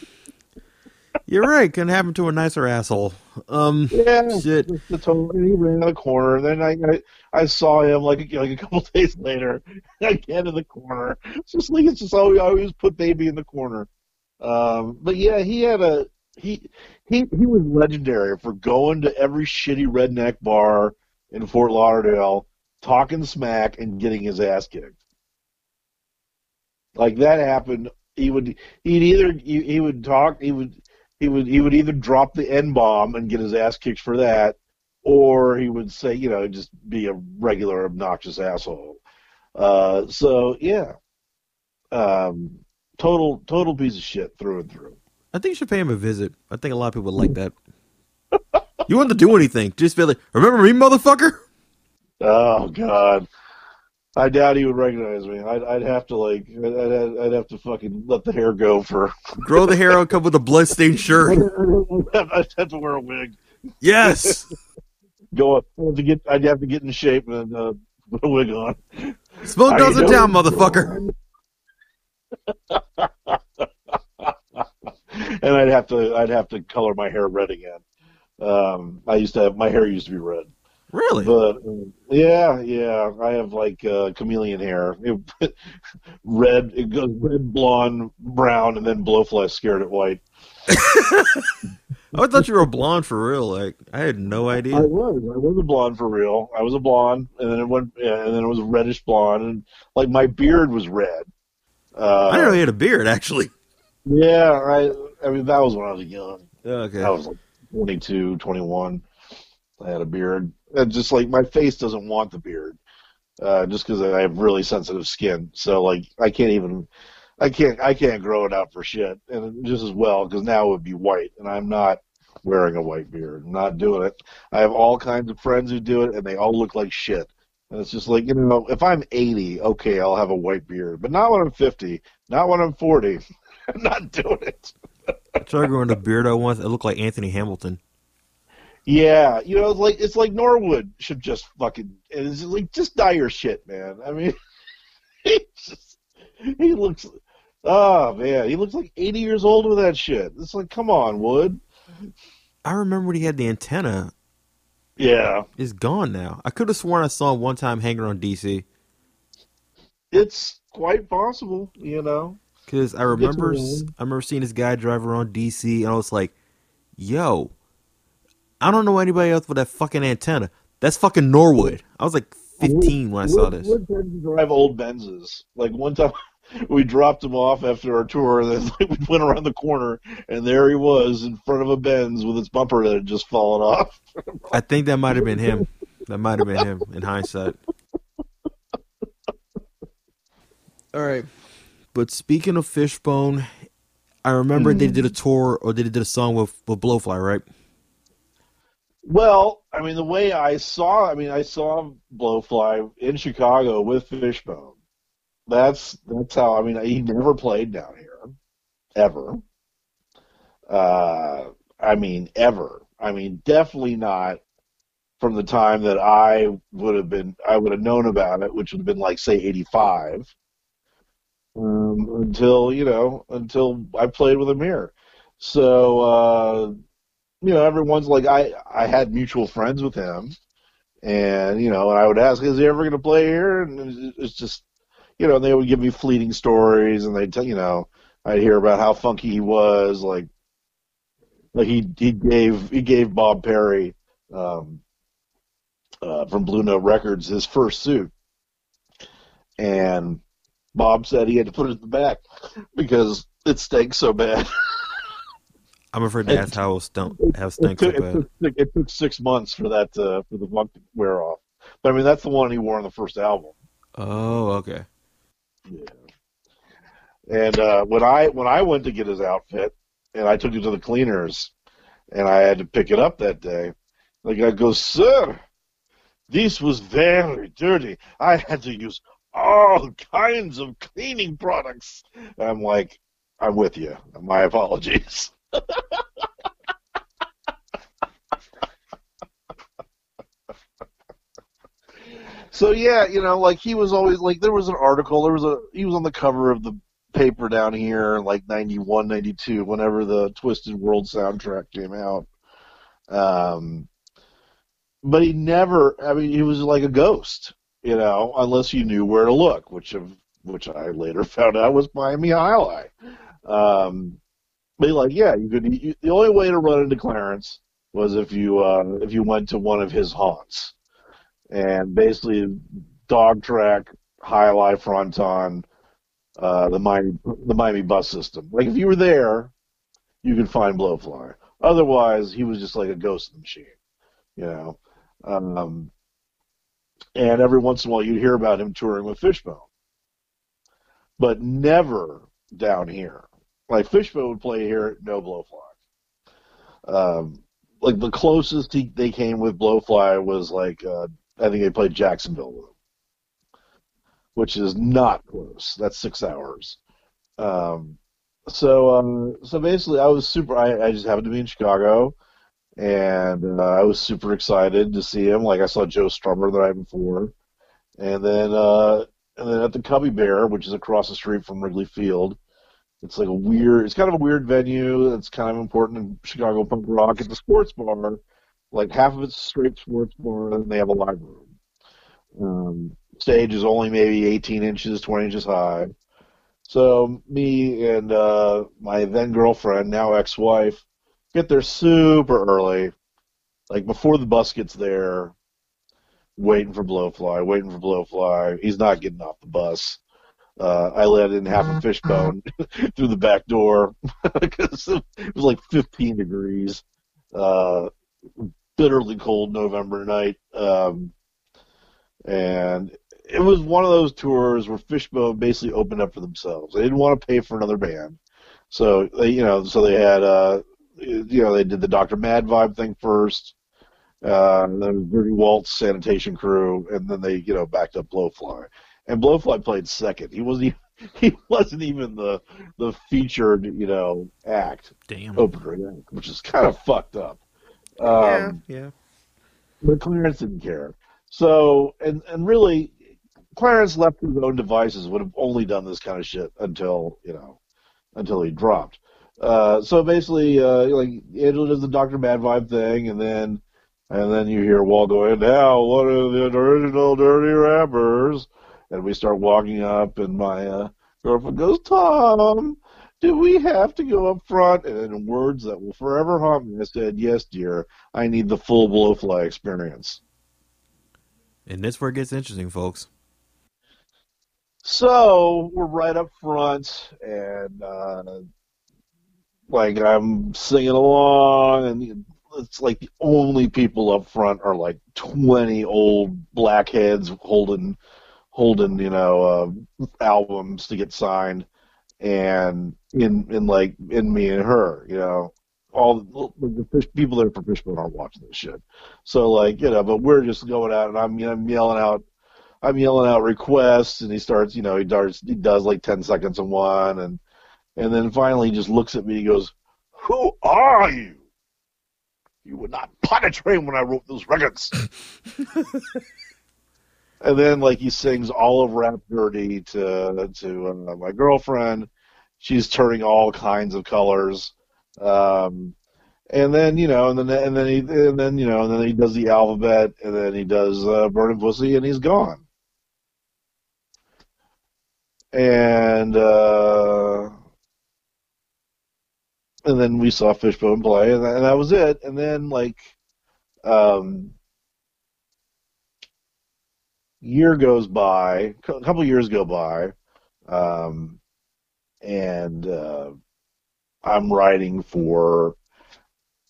you're right. Couldn't happen to a nicer asshole. Um, Yeah, Shit. the total, he ran in the corner. Then I, I, I saw him like a, like a couple days later again in the corner. It's just like it's just always, always put baby in the corner. Um, but yeah, he had a he he he was legendary for going to every shitty redneck bar in Fort Lauderdale, talking smack and getting his ass kicked. Like that happened. He would he'd either he, he would talk he would he would he would either drop the n bomb and get his ass kicked for that, or he would say, you know, just be a regular obnoxious asshole. Uh, so yeah, um, total total piece of shit through and through. I think you should pay him a visit. I think a lot of people would like that. you wouldn't to do anything. Just be like, remember me, motherfucker? Oh God, I doubt he would recognize me. I'd, I'd have to like, I'd, I'd have to fucking let the hair go for. Grow the hair out, come with a bloodstained shirt. I'd have to wear a wig. Yes. Go up I'd have to get. I'd have to get in shape and uh, put a wig on. Smoke goes in town, motherfucker. and I'd have to I'd have to color my hair red again. Um, I used to have my hair used to be red, Really? but um, yeah, yeah, I have like uh, chameleon hair, It- red. It goes red, blonde, brown, and then blowfly scared it white. I thought you were a blonde for real. Like, I had no idea. I was I was a blonde for real. I was a blonde, and then it went, and then it was reddish blonde, and like my beard was red. Uh, I didn't know he had a beard, actually. Yeah, I I mean that was when I was young. Okay. I was like 22, 21. I had a beard. And just like my face doesn't want the beard, uh, just because I have really sensitive skin. So like I can't even, I can't, I can't grow it out for shit. And just as well because now it would be white, and I'm not wearing a white beard. I'm not doing it. I have all kinds of friends who do it, and they all look like shit. And it's just like you know, if I'm 80, okay, I'll have a white beard, but not when I'm 50, not when I'm 40. I'm not doing it. I tried growing a beard I once. It looked like Anthony Hamilton. Yeah, you know, it's like it's like Norwood should just fucking it's like just dye your shit, man. I mean, he just he looks, oh man, he looks like eighty years old with that shit. It's like, come on, Wood. I remember when he had the antenna. Yeah, It's gone now. I could have sworn I saw him one time hanging around DC. it's quite possible, you know. Because I remember. I remember seeing this guy drive around DC, and I was like, "Yo, I don't know anybody else with that fucking antenna. That's fucking Norwood." I was like 15 when I saw this. To drive old Benzes. Like one time, we dropped him off after our tour, and then we went around the corner, and there he was in front of a Benz with its bumper that had just fallen off. I think that might have been him. That might have been him in hindsight. All right, but speaking of Fishbone, I remember they mm-hmm. did a tour or they did a song with with Blowfly, right? Well, I mean, the way I saw, I mean, I saw Blowfly in Chicago with Fishbone. That's that's how. I mean, he never played down here, ever. Uh, I mean, ever. I mean, definitely not from the time that I would have been. I would have known about it, which would have been like say '85. Um, until you know, until I played with here. So. Uh, you know, everyone's like I I had mutual friends with him, and you know, and I would ask, is he ever going to play here? And it's just, you know, they would give me fleeting stories, and they'd tell, you know, I'd hear about how funky he was, like, like he he gave he gave Bob Perry, um, uh, from Blue Note Records his first suit, and Bob said he had to put it in the back because it stank so bad. I'm afraid to ask how stunk, how it It took, it, took, it took six months for that to, for the funk to wear off. But I mean, that's the one he wore on the first album. Oh, okay. Yeah. And uh, when I when I went to get his outfit, and I took it to the cleaners, and I had to pick it up that day, the guy goes, "Sir, this was very dirty. I had to use all kinds of cleaning products." And I'm like, "I'm with you. My apologies." So yeah, you know, like he was always like there was an article, there was a he was on the cover of the paper down here like 91, 92 whenever the Twisted World soundtrack came out. Um but he never I mean he was like a ghost, you know, unless you knew where to look, which of which I later found out was Miami Jai-Alai. Um but like yeah, you could you, the only way to run into Clarence was if you uh if you went to one of his haunts and basically dog track, Jai-Alai fronton, uh, the Miami the Miami bus system. Like if you were there, you could find Blowfly. Otherwise, he was just like a ghost machine, you know. Um, and every once in a while, you'd hear about him touring with Fishbone, but never down here. Like Fishbone would play here, no Blowfly. Um, like the closest he, they came with Blowfly was like uh, I think they played Jacksonville with him, which is not close. That's six hours. Um, so um, so basically, I was super. I, I just happened to be in Chicago, and uh, I was super excited to see him. Like I saw Joe Strummer the night before, and then uh, and then at the Cubby Bear, which is across the street from Wrigley Field. It's like a weird. It's kind of a weird venue. It's kind of important in Chicago punk rock. It's a sports bar. Like half of it's a straight sports bar, and they have a live room. Um, stage is only maybe 18 inches, 20 inches high. So me and uh, my then girlfriend, now ex-wife, get there super early, like before the bus gets there, waiting for Blowfly, waiting for Blowfly. He's not getting off the bus. Uh, I let in half a fishbone through the back door because it was like 15 degrees, uh, bitterly cold November night, um, and it was one of those tours where Fishbone basically opened up for themselves. They didn't want to pay for another band, so they, you know, so they had, uh, you know, they did the Dr. Madd Vibe thing first. Uh, then Dirty Walt's sanitation crew, and then they, you know, backed up Blowfly and Blowfly played second. He wasn't even, he wasn't even the the featured you know act Damn. opener which is kind of fucked up. Um, yeah. But Clarence didn't care. So and and really, Clarence left his own devices would have only done this kind of shit until you know until he dropped. Uh, so basically, uh, like Angelo does the Doctor Madd Vibe thing, and then and then you hear Wall going, "Now, one of the original Dirty Rappers?" And we start walking up, and my uh, girlfriend goes, Tom, do we have to go up front? And in words that will forever haunt me, I said, Yes, dear, I need the full blowfly experience. And that's where it gets interesting, folks. So we're right up front, and uh, like I'm singing along, and it's like the only people up front are like 20 old blackheads holding holding you know uh, albums to get signed, and in in like in me and her, you know, all the, the fish, people that are Fishbone aren't watching this shit. So like you know, but we're just going out, and I'm you know, I'm yelling out. I'm yelling out requests, and he starts, you know, he does, he does like ten seconds of one, and and then finally he just looks at me. He goes, "Who are you? You were not Planet Train when I wrote those records." and then like he sings all of Rap Dirty to to uh, my girlfriend. She's turning all kinds of colors. Um, and then you know, and then and then he and then you know, and then he does the alphabet, and then he does uh, Burning Pussy, and he's gone. And uh, and then we saw Fishbone play, and that, and that was it. And then like, um, year goes by, a couple years go by, um, and uh, I'm writing for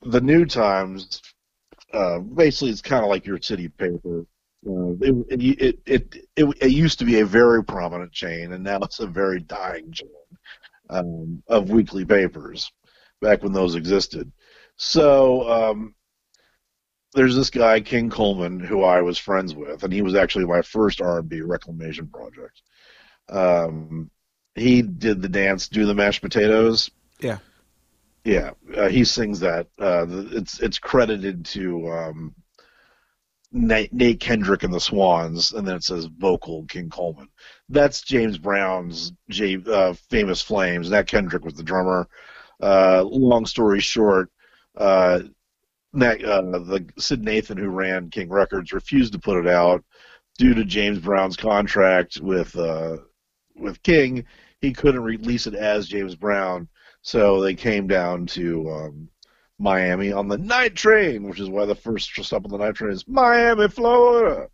the New Times. Uh, basically, it's kind of like your city paper. Uh, it, it, it, it, it, used to be a very prominent chain, and now it's a very dying chain um, of weekly papers back when those existed. So um, there's this guy King Coleman who I was friends with, and he was actually my first R&B reclamation project. Um, he did the dance "Do the Mashed Potatoes." Yeah, yeah, uh, he sings that. Uh, it's it's credited to um, Nate, Nate, Kendrick and the Swans, and then it says vocal King Coleman. That's James Brown's J, uh, famous Flames. Nat Kendrick was the drummer. Uh, long story short, uh, that, uh, the Syd Nathan who ran King Records refused to put it out due to James Brown's contract with uh, with King. He couldn't release it as James Brown, so they came down to um, Miami on the night train, which is why the first stop on the night train is Miami, Florida,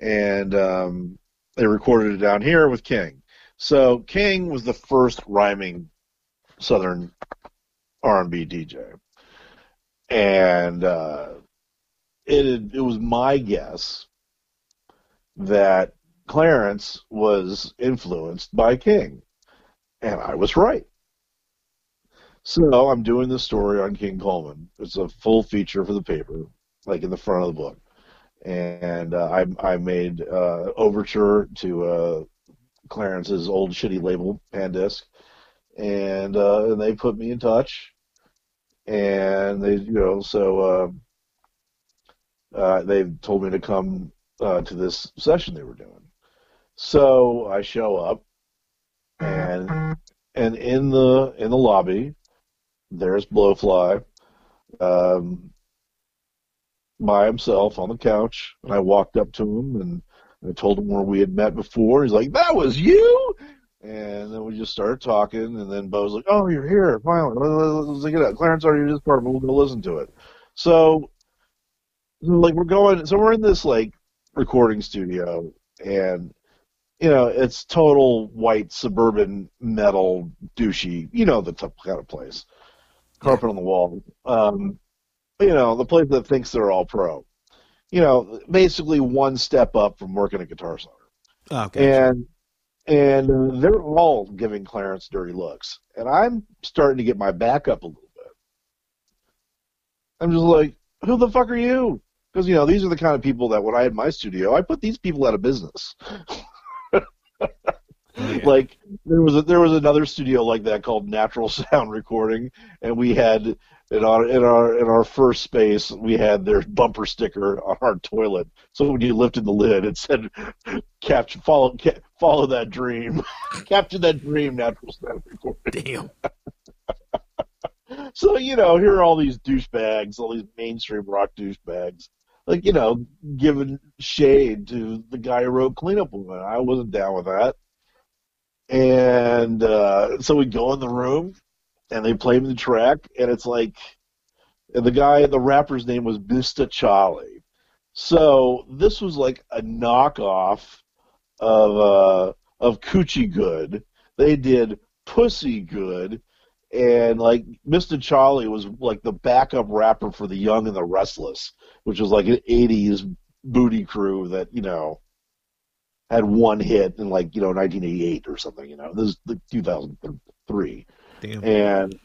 and um, they recorded it down here with King. So King was the first rhyming Southern R&B DJ, and uh, it it was my guess that Clarence was influenced by King, and I was right. So I'm doing the story on King Coleman. It's a full feature for the paper, like in the front of the book, and uh, I I made uh, overture to uh, Clarence's old shitty label Pandisc, and uh, and they put me in touch, and they you know so uh, uh, they told me to come uh, to this session they were doing. So I show up, and and in the in the lobby, there's Blowfly, um, by himself on the couch, and I walked up to him and I told him where we had met before. He's like, "That was you." And then we just started talking, and then Bo's like, "Oh, you're here finally. Let's get it. Clarence already did this part, but we'll go listen to it." So, like, we're going. So we're in this like recording studio, and you know, it's total white suburban metal douchey. You know the t- kind of place. Carpet on the wall. Um, you know, the place that thinks they're all pro. You know, basically one step up from working at Guitar Center. Oh, okay. And and uh, they're all giving Clarence dirty looks, and I'm starting to get my back up a little bit. I'm just like, who the fuck are you? Because you know these are the kind of people that when I had my studio, I put these people out of business. Yeah. Like there was a, there was another studio like that called Natural Sound Recording, and we had in our in our in our first space we had their bumper sticker on our toilet. So when you lifted the lid, it said, "Capture follow ca- follow that dream, capture that dream." Natural Sound Recording. Damn. So you know, here are all these douchebags, all these mainstream rock douchebags, like you know, giving shade to the guy who wrote "Cleanup Woman." I wasn't down with that, and uh, so we go in the room, and they play me the track, and it's like, and the guy, the rapper's name was Mr. Charlie. So this was like a knockoff of uh, of Coochie Good. They did Pussy Good and like Mr. Charlie was like the backup rapper for the Young and the Restless, which was like an '80s booty crew that you know had one hit in like you know 1988 or something. You know, this is like 2003, Damn. and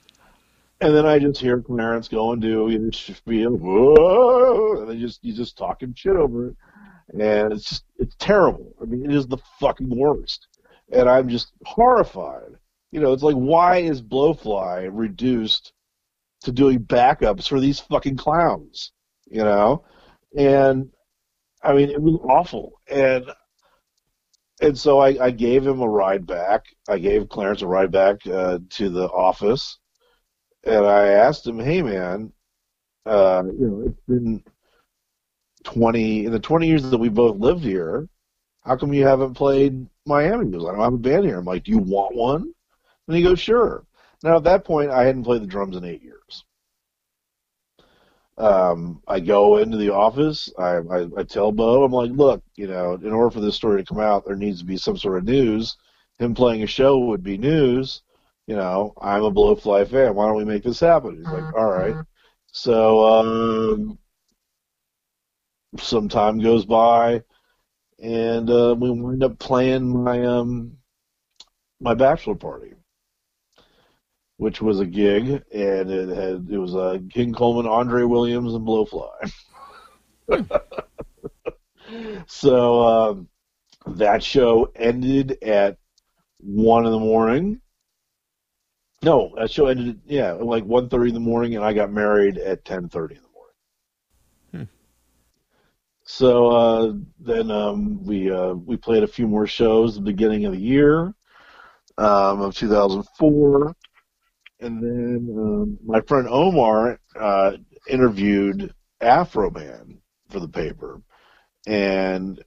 and then I just hear Clarence go and do you know, spiel, whoa, and they just he's just talking shit over it, and it's just it's terrible. I mean, it is the fucking worst, and I'm just horrified. You know, it's like why is Blowfly reduced to doing backups for these fucking clowns? You know, and I mean it was awful, and and so I, I gave him a ride back. I gave Clarence a ride back uh, to the office, and I asked him, "Hey, man, uh, you know, it's been twenty in the twenty years that we both lived here. How come you haven't played Miami?" He goes, "I don't have a band here." I'm like, "Do you want one?" And he goes, "Sure." Now at that point, I hadn't played the drums in eight years. Um, I go into the office. I, I, I tell Bo, I'm like, look, you know, in order for this story to come out, there needs to be some sort of news. Him playing a show would be news. You know, I'm a Blowfly fan. Why don't we make this happen? He's like, all right. So um, some time goes by, and uh, we wind up playing my um, my bachelor party which was a gig, and it had it was uh, King Coleman, Andre Williams, and Blowfly. so um, that show ended at one in the morning. No, that show ended yeah like one thirty in the morning, and I got married at ten thirty in the morning. Hmm. So uh, then um, we uh, we played a few more shows at the beginning of the year um, of 2004 and then um, my friend Omar uh, interviewed Afroman for the paper, and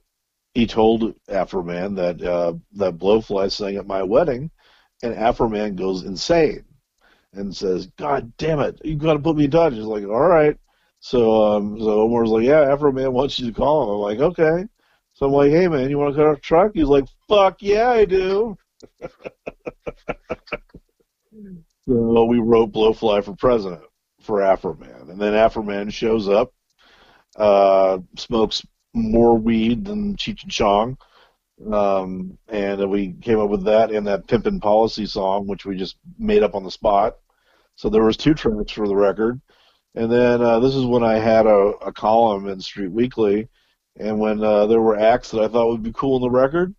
he told Afroman that uh, that Blowfly sang at my wedding, and Afroman goes insane and says, "God damn it, you got to put me in touch." He's like, "All right." So um, so Omar's like, "Yeah, Afroman wants you to call him." I'm like, "Okay." So I'm like, "Hey man, you want to cut our truck?" He's like, "Fuck yeah, I do." So we wrote Blowfly for President for Afroman. And then Afroman shows up, uh, smokes more weed than Cheech and Chong. Um, and we came up with that and that Pimpin' Policy song, which we just made up on the spot. So there was two tracks for the record. And then uh, this is when I had a, a column in Street Weekly, and when uh, there were acts that I thought would be cool in the record,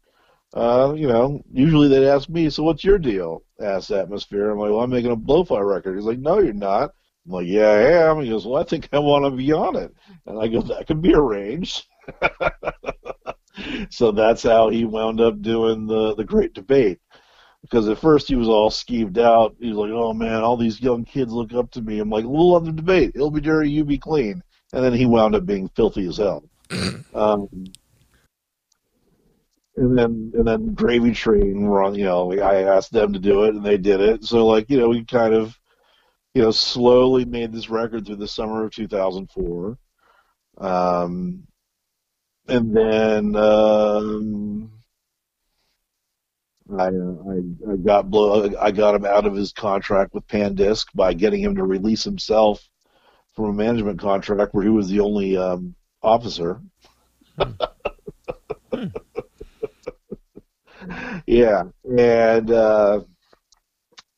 uh, you know, usually they'd ask me, "So what's your deal?" Asked Atmosphere. I'm like, "Well, I'm making a Blowfly record." He's like, "No, you're not." I'm like, "Yeah, I am." He goes, "Well, I think I want to be on it," and I go, "That could be arranged." so that's how he wound up doing the the Great Debate because at first he was all skeeved out. He was like, "Oh man, all these young kids look up to me." I'm like, "We'll love the debate. It'll be dirty, you be clean." And then he wound up being filthy as hell. um, and then and then Gravy Train on. You know, I asked them to do it, and they did it. So like, you know, we kind of, you know, slowly made this record through the summer of 2004. Um, and then. Um, I, I, I got blow, I got him out of his contract with Pandisc by getting him to release himself from a management contract where he was the only um, officer. Hmm. yeah, and uh,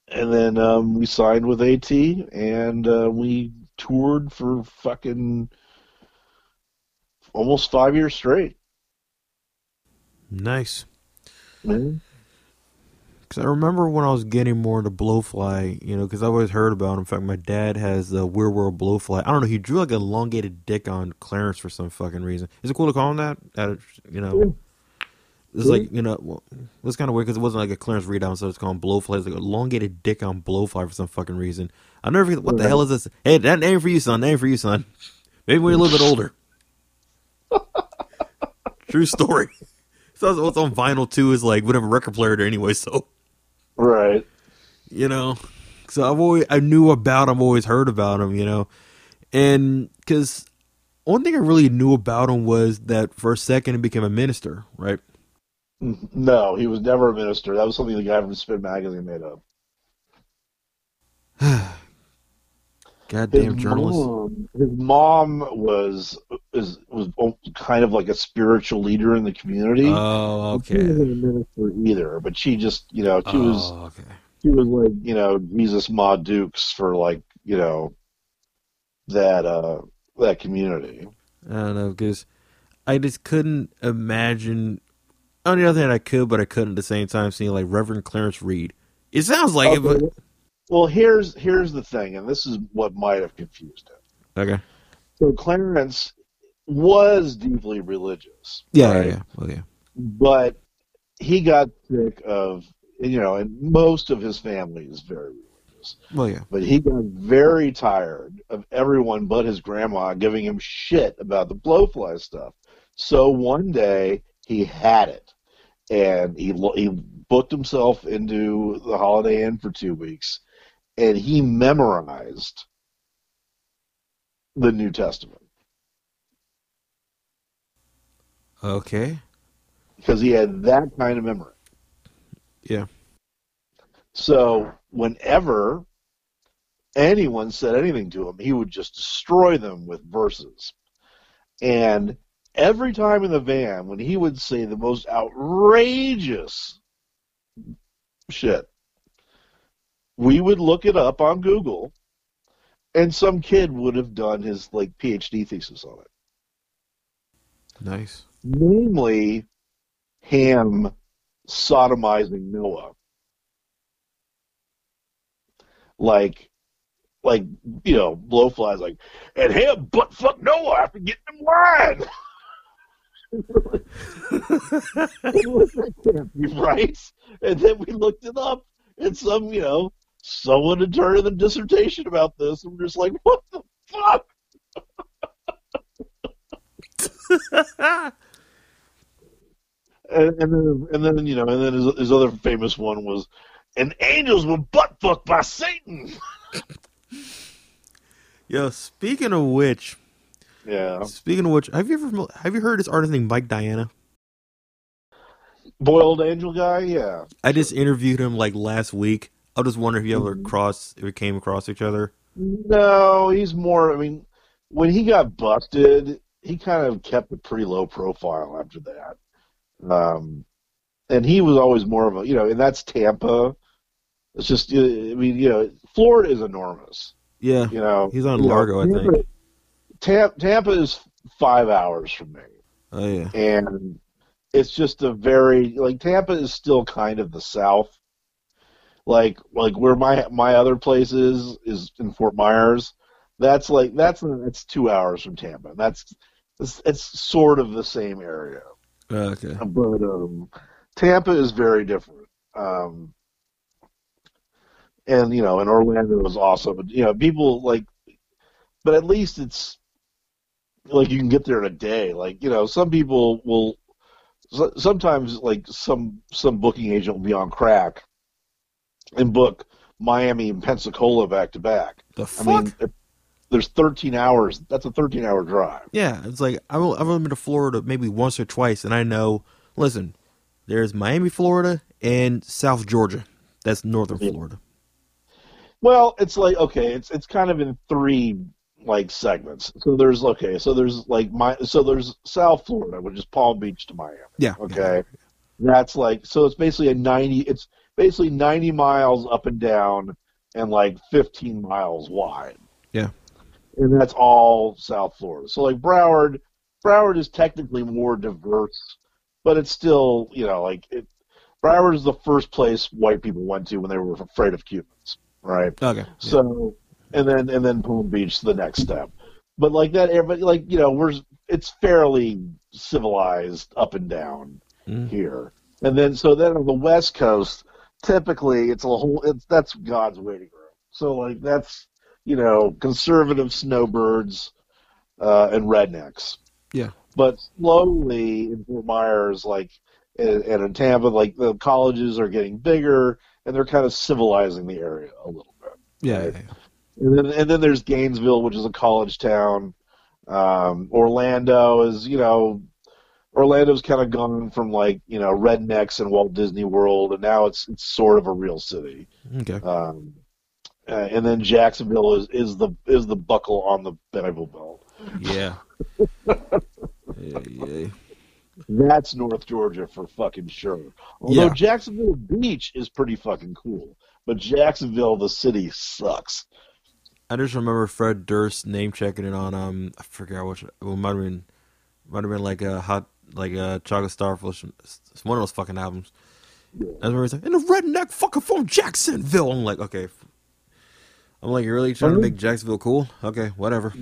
and then um, we signed with AT, and uh, we toured for fucking almost five years straight. Nice. Mm-hmm. Because I remember when I was getting more into blowfly, you know, because I always heard about him. In fact, my dad has the Weird World blowfly. I don't know. He drew like an elongated dick on Clarence for some fucking reason. Is it cool to call him that? that you know, it's like you know, well, it's kind of weird because it wasn't like a clearance readout, so it's called blowfly. It's like elongated dick on blowfly for some fucking reason. I never forget what the hell is this. Hey, that name for you, son. Name for you, son. Maybe when you're a little bit older. True story. So what's on vinyl too is like whatever record player there anyway. So Right. You know, so I've always I knew about him, always heard about him. You know, and because one thing I really knew about him was that for a second he became a minister, right? No, he was never a minister. That was something the guy from Spin Magazine made up. Goddamn his journalist. Mom, his mom was is was kind of like a spiritual leader in the community. Oh, okay. She wasn't a minister either, but she just you know she oh, was okay. she was like you know Jesus Ma Dukes for like you know that uh that community. I don't know because I just couldn't imagine. On the other hand, I could, but I couldn't at the same time. Seeing like Reverend Clarence Reid, it sounds like okay. it, but well, here's here's the thing, and this is what might have confused him. Okay. So Clarence was deeply religious. Yeah, right? yeah, yeah. Well, yeah. But he got sick of you know, and most of his family is very religious. Well, yeah. But he got very tired of everyone but his grandma giving him shit about the blowfly stuff. So one day he had it, and he he booked himself into the Holiday Inn for two weeks and he memorized the New Testament. Okay. Because he had that kind of memory. Yeah. So whenever anyone said anything to him, he would just destroy them with verses. And every time in the van, when he would say the most outrageous shit, we would look it up on Google, and some kid would have done his like PhD thesis on it. Nice. Namely, Ham sodomizing Noah. Like, like you know, blowflies like, and Ham butt fuck Noah after getting him wine. right? And then we looked it up, and some, you know, someone had turned in a dissertation about this, and we're just like, what the fuck? and, and, then, and then, you know, and then his, his other famous one was, and angels were butt fucked by Satan. Yo, speaking of which, yeah. Speaking of which, have you ever have you heard this artist named Mike Diana? Boiled Angel guy, yeah. I just interviewed him like last week. I just wonder if you ever cross, if we came across each other. No, he's more. I mean, when he got busted, he kind of kept a pretty low profile after that. Um, and he was always more of a, you know, and that's Tampa. It's just, I mean, you know, Florida is enormous. Yeah, You know, he's on you know, Largo, I think. Tampa, Tampa is five hours from me, Oh yeah, and it's just a very like Tampa is still kind of the South. Like like where my my other place is is in Fort Myers. That's like that's that's two hours from Tampa. That's it's, it's sort of the same area, Oh, okay. but um, Tampa is very different. Um, and you know, and Orlando is also, but you know, people like, but at least it's like you can get there in a day. Like you know, some people will sometimes like some some booking agent will be on crack and book Miami and Pensacola back to back. The fuck? I mean, there's 13 hours. That's a 13 hour drive. yeah, it's like I've I've only been to Florida maybe once or twice, and I know. Listen, there's Miami, Florida, and South Georgia. That's northern Yeah. Florida. Well, it's like okay, it's it's kind of in three like segments. So there's okay, so there's like my so there's South Florida, which is Palm Beach to Miami. Yeah. Okay, that's like so it's basically a 90. It's basically 90 miles up and down and like 15 miles wide. Yeah. and that's all South Florida. So like Broward, Broward is technically more diverse, but it's still you know like it. Broward is the first place white people went to when they were afraid of Cubans, right? Okay. yeah. And then and then Palm Beach, the next step. But like that, everybody like you know, we're it's fairly civilized up and down Mhm. here. And then so then on the West Coast, typically it's a whole it's that's God's waiting room. So like that's you know conservative snowbirds uh, and rednecks. Yeah. But slowly in Fort Myers, like and, and in Tampa, like the colleges are getting bigger and they're kind of civilizing the area a little bit. Yeah, Right. yeah, yeah. And then, and then there's Gainesville, which is a college town. Um, Orlando is, you know, Orlando's kind of gone from like, you know, rednecks and Walt Disney World, and now it's it's sort of a real city. Okay. Um, uh, and then Jacksonville is, is the is the buckle on the Bible Belt. Yeah. yeah, yeah. That's North Georgia for fucking sure. Although Yeah. Jacksonville Beach is pretty fucking cool, but Jacksonville the city sucks. I just remember Fred Durst name checking it on um I forgot which it might have been might have been like a hot like a chocolate starfish it's one of those fucking albums. Yeah. That's where he's like, in the redneck fucker from Jacksonville. I'm like, okay. I'm like, you're really trying to make Jacksonville cool? Okay, whatever.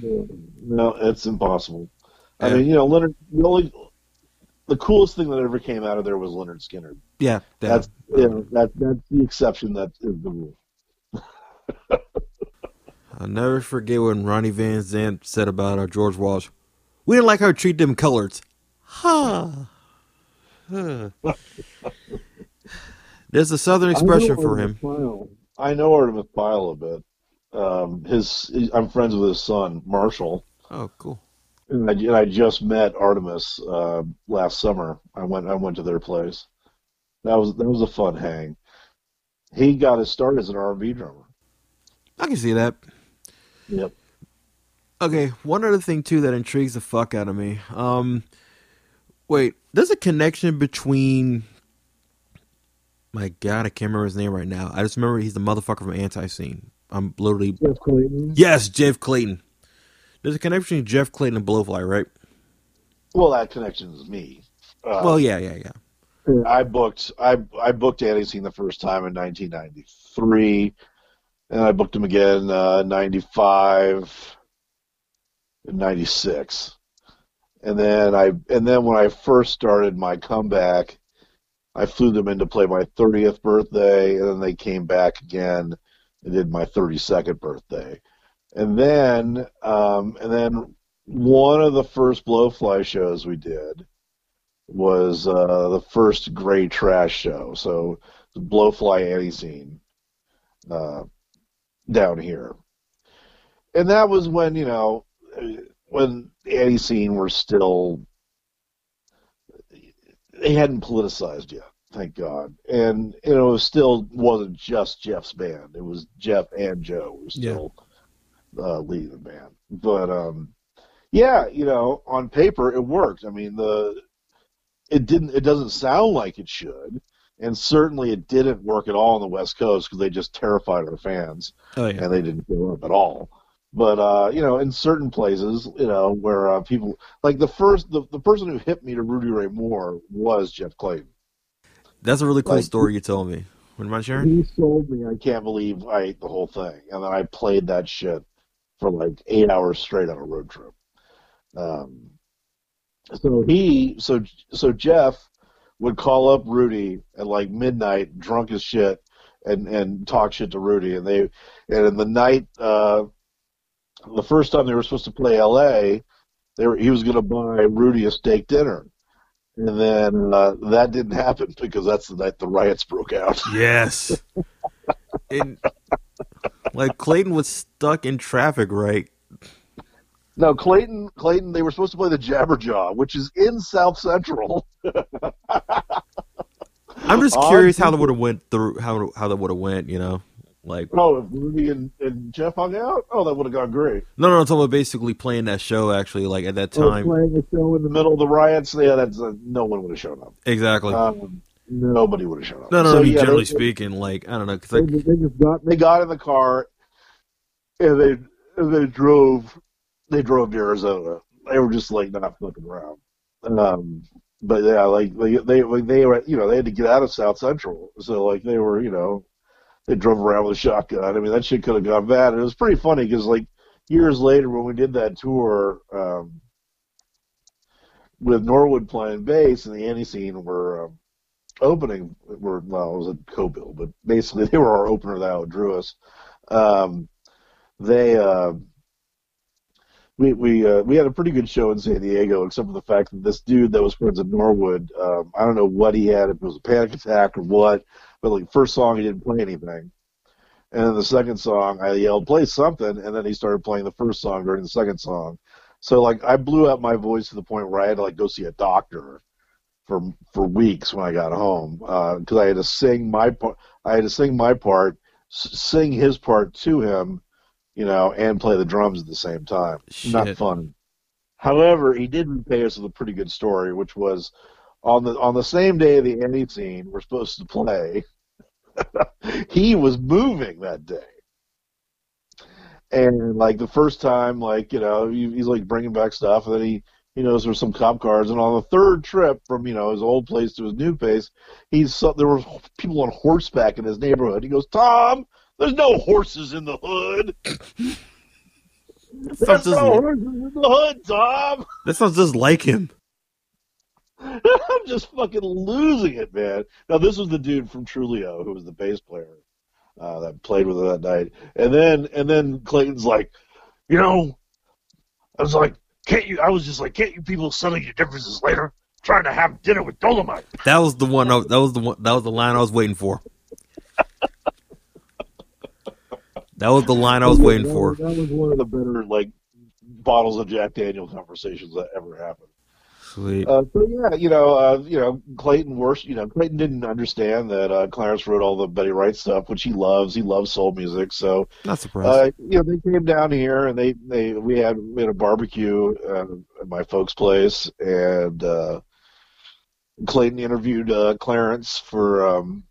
No, it's impossible. I mean, you know, Leonard. The only, the coolest thing that ever came out of there was Lynyrd Skynyrd. Yeah, that, That's you know, that that's the exception. That is the rule. I'll never forget when Ronnie Van Zant said about our George Wallace. We didn't like how he treated them coloreds. Huh. Huh. There's a southern expression for him. I know Artimus Pyle a bit. Um, his, I'm friends with his son Marshall, Oh, cool. and I, and I just met Artemis uh, last summer. I went I went to their place. That was that was a fun hang. He got his start as an R&B drummer. I can see that. Yep. Okay, one other thing too that intrigues the fuck out of me. Um, wait, there's a connection between. My God, I can't remember his name right now. I just remember he's the motherfucker from Antiseen. I'm literally Jeff Clayton. yes, Jeff Clayton. There's a connection between Jeff Clayton and Blowfly, right? Well, that connection is me. Uh, well, yeah, yeah, yeah. I booked I I booked Antiseen the first time in 1993, and I booked him again uh, 95 and 96, and then I and then when I first started my comeback, I flew them in to play my 30th birthday, and then they came back again and did my 32nd birthday, and then um, and then one of the first Blowfly shows we did was uh, the first Gray Trash show. So the Blowfly Antiseen uh, down here, and that was when you know when the Antiseen were still they hadn't politicized yet. thank God. And you know, it still wasn't just Jeff's band; it was Jeff and Joe were still uh, leading the band. But um, yeah, you know, on paper it worked. I mean, the it didn't. It doesn't sound like it should, and certainly it didn't work at all on the West Coast because they just terrified our fans, Oh yeah. and they didn't show up at all. But uh, you know, in certain places, you know, where uh, people like the first, the, the person who hit me to Rudy Ray Moore was Jeff Clayton. That's a really cool Like- story you told me. Would you mind sharing? He sold me. I can't believe I ate the whole thing, and then I played that shit for like eight hours straight on a road trip. Um, so he, so so Jeff would call up Rudy at like midnight, drunk as shit, and and talk shit to Rudy, and they, and in the night, uh, the first time they were supposed to play L.A., they were he was going to buy Rudy a steak dinner. And then uh, that didn't happen because that's the night the riots broke out. Yes. and like Clayton was stuck in traffic, right? No, Clayton. Clayton. They were supposed to play the Jabberjaw, which is in South Central. I'm just curious how that would have went through how how that would have went, you know? Like Oh, if Rudy and, and Jeff hung out, oh, that would have gone great. no no, I'm about basically playing that show actually, like at that Or time. playing a show in the middle of the riots, yeah, that's uh, no one would have shown up. Exactly. Um, nobody would have shown up. no, no, So, I mean, yeah, generally they, speaking, like I don't know, 'cause they, like they just got they got in the car and they and they drove they drove to Arizona. They were just like not fucking around. Um, but yeah, like they they they were you know they had to get out of South Central, so like they were you know they drove around with a shotgun. I mean that shit could have gone bad. And it was pretty funny because like years later when we did that tour um, with Norwood playing bass and the Antiseen were um, opening were well it was a co-bill, but basically they were our opener that outdrew us. Um, they uh, we we uh, we had a pretty good show in San Diego, except for the fact that this dude that was friends of Norwood, um, I don't know what he had, if it was a panic attack or what, but like first song he didn't play anything, and then the second song I yelled play something, and then he started playing the first song during the second song, so like I blew out my voice to the point where I had to like go see a doctor for for weeks when I got home because I had to sing my part, I had to sing my part, s- sing his part to him you know, and play the drums at the same time. Not Shit. fun. However, he did repay us with a pretty good story, which was on the on the same day of the Antiseen we're supposed to play. he was moving that day, and like the first time, like you know, he, he's like bringing back stuff, and then he he knows there's some cop cars, and on the third trip from you know his old place to his new place, he's so, there were people on horseback in his neighborhood. He goes, Tom, there's no horses in the hood. sounds There's just, no horses in the hood, Tom. that sounds just like him. I'm just fucking losing it, man. Now this was the dude from Trulio who was the bass player uh, that played with her that night, and then and then Clayton's like, you know, I was like, can't you? I was just like, can't you people settle your differences later? Trying to have dinner with Dolomite. That was the one. I, that was the one. That was the line I was waiting for. That was the line I was waiting for. That was one of the better like bottles of Jack Daniel conversations that ever happened. Sweet. Uh, so yeah, you know, uh, you know, Clayton worst, you know, Clayton didn't understand that uh, Clarence wrote all the Betty Wright stuff, which he loves. He loves soul music, so Not surprised. uh, you know, they came down here and they they we had we had a barbecue uh, at my folks' place, and uh, Clayton interviewed uh, Clarence for um,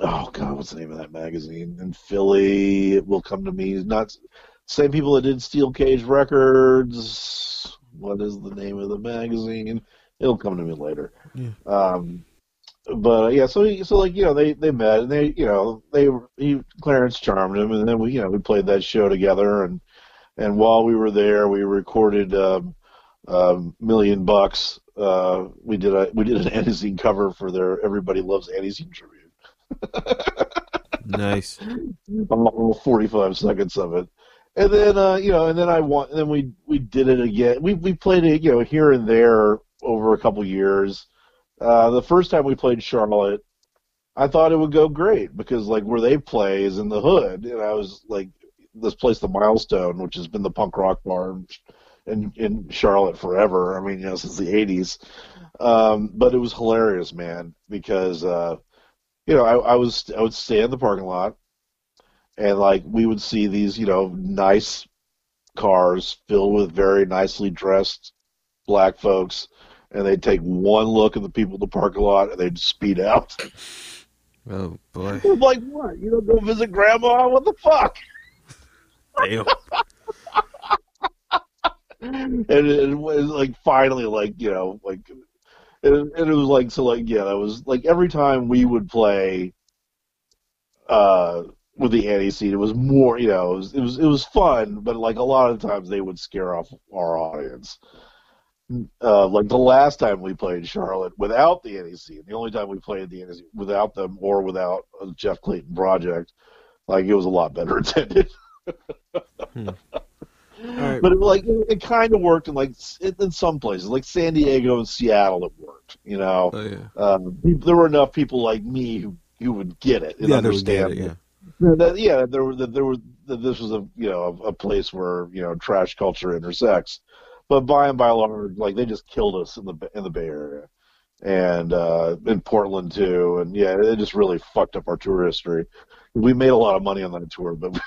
oh god, what's the name of that magazine in Philly? It will come to me. Not same people that did Steel Cage Records. What is the name of the magazine? It'll come to me later. Yeah. Um, but uh, yeah, so he, so like you know they they met and they you know they he Clarence charmed him and then we you know we played that show together and and while we were there we recorded um, um, Million Bucks. Uh, we did a we did an Antiseen cover for their Everybody Loves Antiseen tribute. Nice. all 45 seconds of it. And then, uh, you know, and then I want, and then we we did it again. We we played it, you know, here and there over a couple years. Uh, the first time we played Charlotte, I thought it would go great because like where they play is in the hood, and I was like, this place, the Milestone, which has been the punk rock bar in in Charlotte forever. I mean, you know, since the '80s. Um, but it was hilarious, man, because uh, you know I, I was I would stay in the parking lot, and like we would see these you know nice cars filled with very nicely dressed black folks, and they'd take one look at the people in the parking lot and they'd speed out. Oh boy. I'm like, what? You don't go visit grandma? What the fuck? Damn. and it was like finally like you know like and, and it was like so like yeah that was like every time we would play uh with the Antiseen it was more you know it was, it was it was fun but like a lot of times they would scare off our audience uh like the last time we played charlotte without the scene the only time we played the anti without them or without a jeff clayton project like it was a lot better attended Hmm. Right. but it, like it, it kind of worked in like in, in some places, like San Diego and Seattle, it worked. You know, Oh yeah. um, there were enough people like me who who would get it and Yeah, get understand. it, yeah. that- yeah, there were that there were that this was a you know a, a place where you know trash culture intersects, but by and by large, like they just killed us in the in the Bay Area, and uh, in Portland too, and yeah, it just really fucked up our tour history. We made a lot of money on that tour, but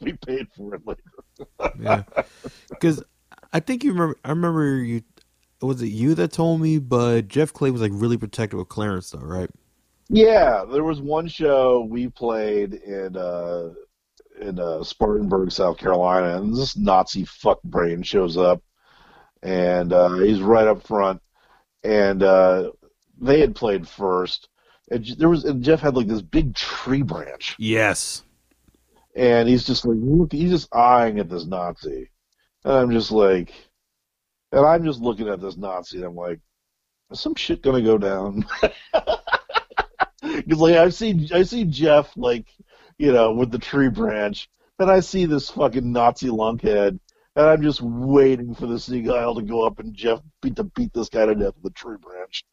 we paid for it later. yeah. Because I think you remember. I remember you. Was it you that told me? But Jeff Clay was like really protective of Clarence, though, right? Yeah, there was one show we played in uh, in uh, Spartanburg, South Carolina, and this Nazi fuck brain shows up, and uh, he's right up front, and uh, they had played first, there was and Jeff had like this big tree branch, Yes. and he's just like look, he's just eyeing at this Nazi, and I'm just like, and I'm just looking at this Nazi, and I'm like, is some shit gonna go down? Because like I see, I see Jeff like, you know, with the tree branch, and I see this fucking Nazi lunkhead, and I'm just waiting for the seagull to go up and Jeff beat to beat this guy to death with the tree branch.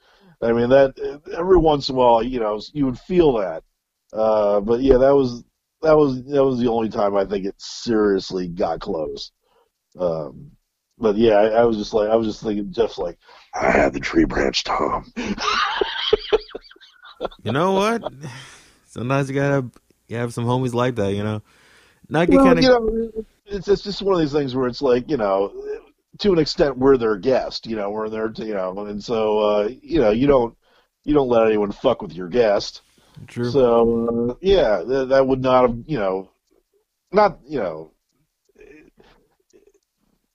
I mean that every once in a while, you know, you would feel that. Uh, but yeah, that was that was that was the only time I think it seriously got close. Um, but yeah, I, I was just like I was just thinking, Jeff's like, I had the tree branch, Tom. You know what? Sometimes you gotta you have some homies like that, you know. Not get Well, kind of you know, it's it's just one of these things where it's like you know, to an extent, we're their guest. You know, we're to you know, and so uh, you know, you don't you don't let anyone fuck with your guest. true. So uh, yeah, that, that would not have you know, not you know,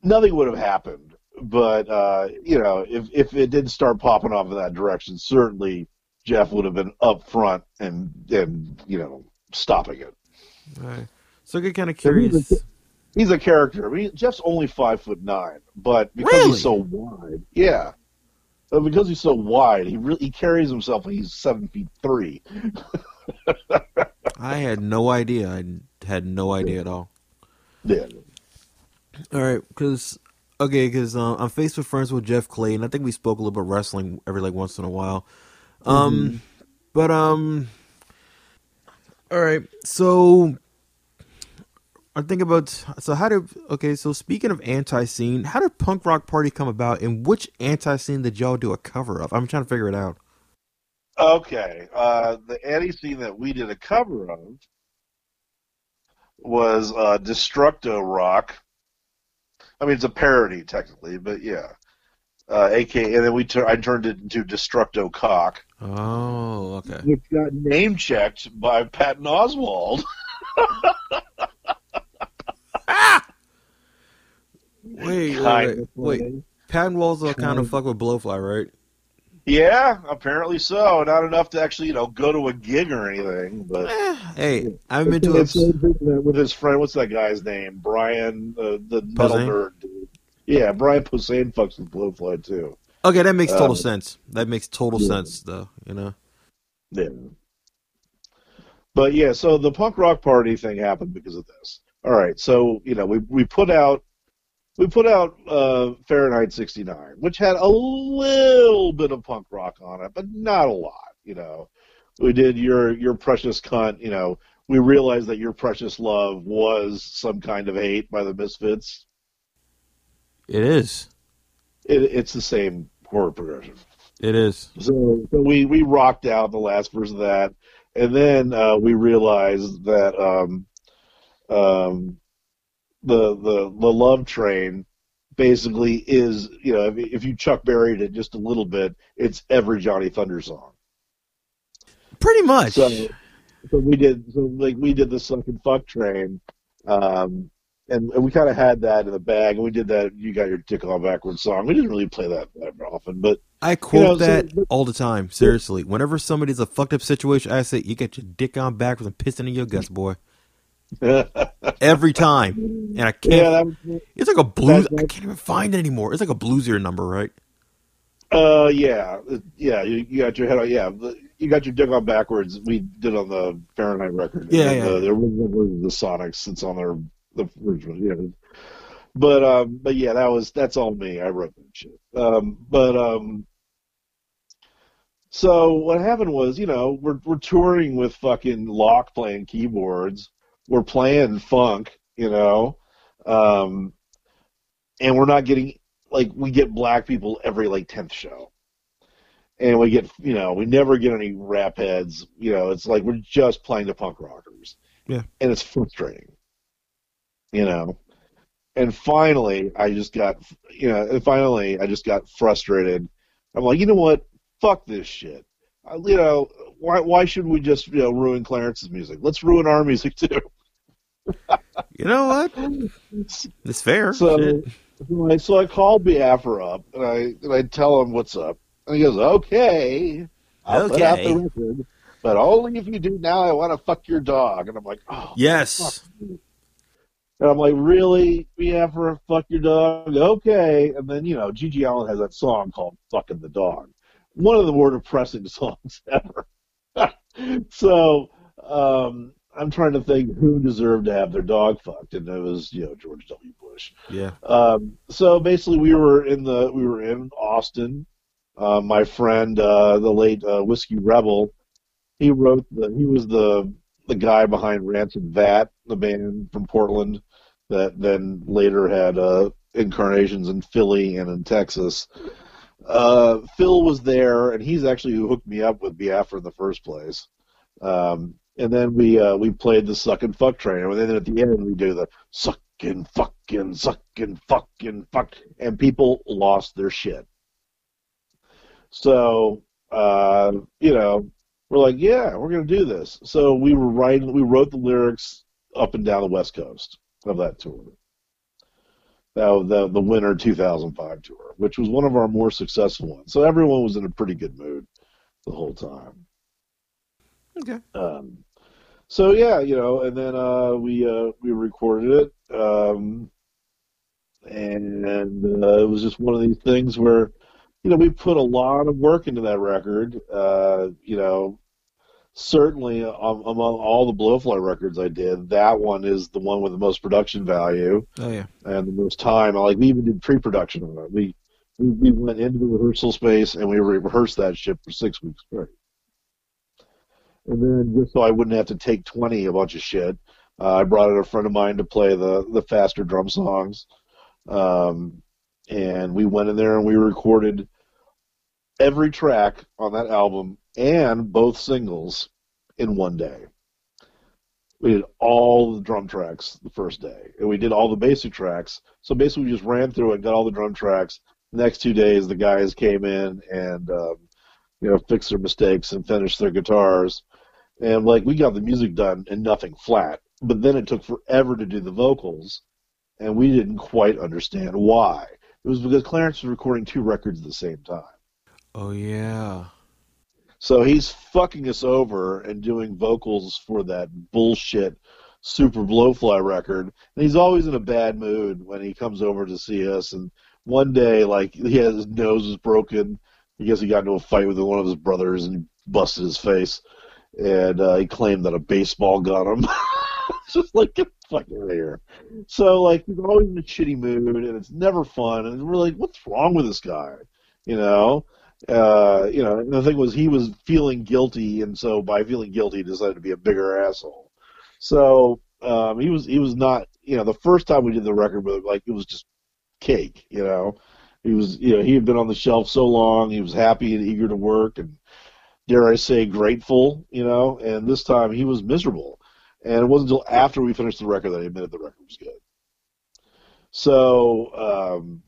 nothing would have happened. But uh, you know, if if it did start popping off in that direction, certainly Jeff would have been up front and and you know stopping it. All right. So I get kind of curious. He's a character. I mean, Jeff's only five foot nine, but because Really? he's so wide, yeah, but because he's so wide, he really he carries himself like he's seven feet three. I had no idea. I had no idea at all. Yeah, All right, because okay, because um, I'm Facebook friends with Jeff Clay, and I think we spoke a little bit wrestling every like once in a while. Um, but um, all right. So I think about so how did okay? So speaking of Antiseen, how did Punk Rock Party come about, and which Antiseen did y'all do a cover of? I'm trying to figure it out. Okay, uh, the Antiseen that we did a cover of was uh, Destructo Rock. I mean, it's a parody technically, but yeah. Uh, AKA, and then we tur- I turned it into Destructo Cock, Oh, okay. which got name checked by Patton Oswalt. Wait, wait, wait, of wait. Patton Walls kind Kind of of. fuck with Blowfly, right? Yeah, apparently so. Not enough to actually, you know, go to a gig or anything, but Eh, hey, I've been It's it. with his friend. What's that guy's name? Brian, uh, the metal Posehn? nerd dude. Yeah, Brian Posehn fucks with Blowfly too. Okay, that makes total Um, sense. That makes total yeah. sense, though. You know. Yeah. But yeah, so the punk rock party thing happened because of this. All right, so you know we we put out we put out uh, Fahrenheit 69, which had a little bit of punk rock on it, but not a lot. You know, we did your your precious cunt. You know, we realized that your precious love was some kind of hate by the Misfits. It is. It, it's the same chord progression. It is. So, so we we rocked out the last verse of that, and then uh, we realized that um, um, the the the love train basically is you know if, if you Chuck buried it just a little bit, it's every Johnny Thunder song. Pretty much. So, so we did so like we did the sucking fuck train, um, and, and we kind of had that in the bag, and we did that. You got your dick on backwards song. We didn't really play that that often, but I quote you know, so- that but- all the time. Seriously, whenever somebody's a fucked up situation, I say, "You got your dick on backwards and pissing in your guts, boy." Every time, and I can't. yeah, was, it's like a blues. I can't even find it anymore. It's like a bluesier number, right? Uh, yeah, yeah. You, you got your head on. Yeah, you got your dick on backwards. We did on the Fahrenheit record. Yeah, And yeah. The, the original version of the Sonics. It's on their the original. Yeah. But um, but yeah, that was that's all me. I wrote that shit. Um, but um, so what happened was, you know, we're we're touring with fucking Locke playing keyboards. We're playing funk, you know, um, and we're not getting like we get black people every like tenth show, and we get you know we never get any rap heads. You know, it's like we're just playing the punk rockers. Yeah. and it's frustrating. You know, and finally I just got you know, and finally I just got frustrated. I'm like, you know what? Fuck this shit. I, you know, why why should we just you know ruin Clarence's music? Let's ruin our music too. You know what? It's fair. So, Shit. so I, so I called Biafra up and I and I tell him what's up, and he goes, "Okay, I'll put out the Okay. record, but only if you do now. I want to fuck your dog." And I'm like, "Oh." Yes. And I'm like, "Really, Biafra, fuck your dog? Okay." And then you know, GG Allin has that song called "Fucking the Dog," one of the more depressing songs ever. so um, I'm trying to think who deserved to have their dog fucked, and it was you know George W. Bush. Yeah. Um, so basically, we were in the we were in Austin. Uh, my friend, uh, the late uh, Whiskey Rebel, he wrote the he was the the guy behind Rancid Vat, the band from Portland that then later had uh, incarnations in Philly and in Texas. Uh, Phil was there, and he's actually who hooked me up with Biafra in the first place. Um, and then we uh, we played the suck and fuck train, and then at the end we do the sucking, fucking, sucking, fucking, fuck, and people lost their shit. So, uh, you know, we're like, yeah, we're gonna do this. So we were writing, we wrote the lyrics up and down the West Coast of that tour. Was the the winter 2005 tour, which was one of our more successful ones. So everyone was in a pretty good mood the whole time. Okay. Um, so yeah, you know, and then uh, we uh, we recorded it, um, and uh, it was just one of these things where, you know, we put a lot of work into that record. Uh, you know, certainly um, among all the Blowfly records I did, that one is the one with the most production value Oh yeah. and the most time. Like we even did pre-production on it. We we, we went into the rehearsal space and we rehearsed that shit for six weeks straight. And then just so I wouldn't have to take twenty a bunch of shit, uh, I brought in a friend of mine to play the the faster drum songs, um, and we went in there and we recorded every track on that album and both singles in one day. We did all the drum tracks the first day, and we did all the basic tracks. So basically, we just ran through it, got all the drum tracks. The next two days, the guys came in and um, you know fixed their mistakes and finished their guitars, and like we got the music done and nothing flat. But then it took forever to do the vocals, and we didn't quite understand why. It was because Clarence was recording two records at the same time. Oh yeah. So he's fucking us over and doing vocals for that bullshit Super Blowfly record. And he's always in a bad mood when he comes over to see us. And one day, like, he has his nose was broken. I guess he got into a fight with one of his brothers and busted his face. And uh, he claimed that a baseball got him. just like, get the fuck out of here. So, like, he's always in a shitty mood, and it's never fun. And we're like, what's wrong with this guy? You know? uh, you know, the thing was he was feeling guilty, and so by feeling guilty, he decided to be a bigger asshole. So um, he was he was not, you know, the first time we did the record, but like it was just cake. You know, he was you know he had been on the shelf so long, he was happy and eager to work, and dare I say grateful. You know, and this time he was miserable. And it wasn't until after we finished the record that he admitted the record was good. So um,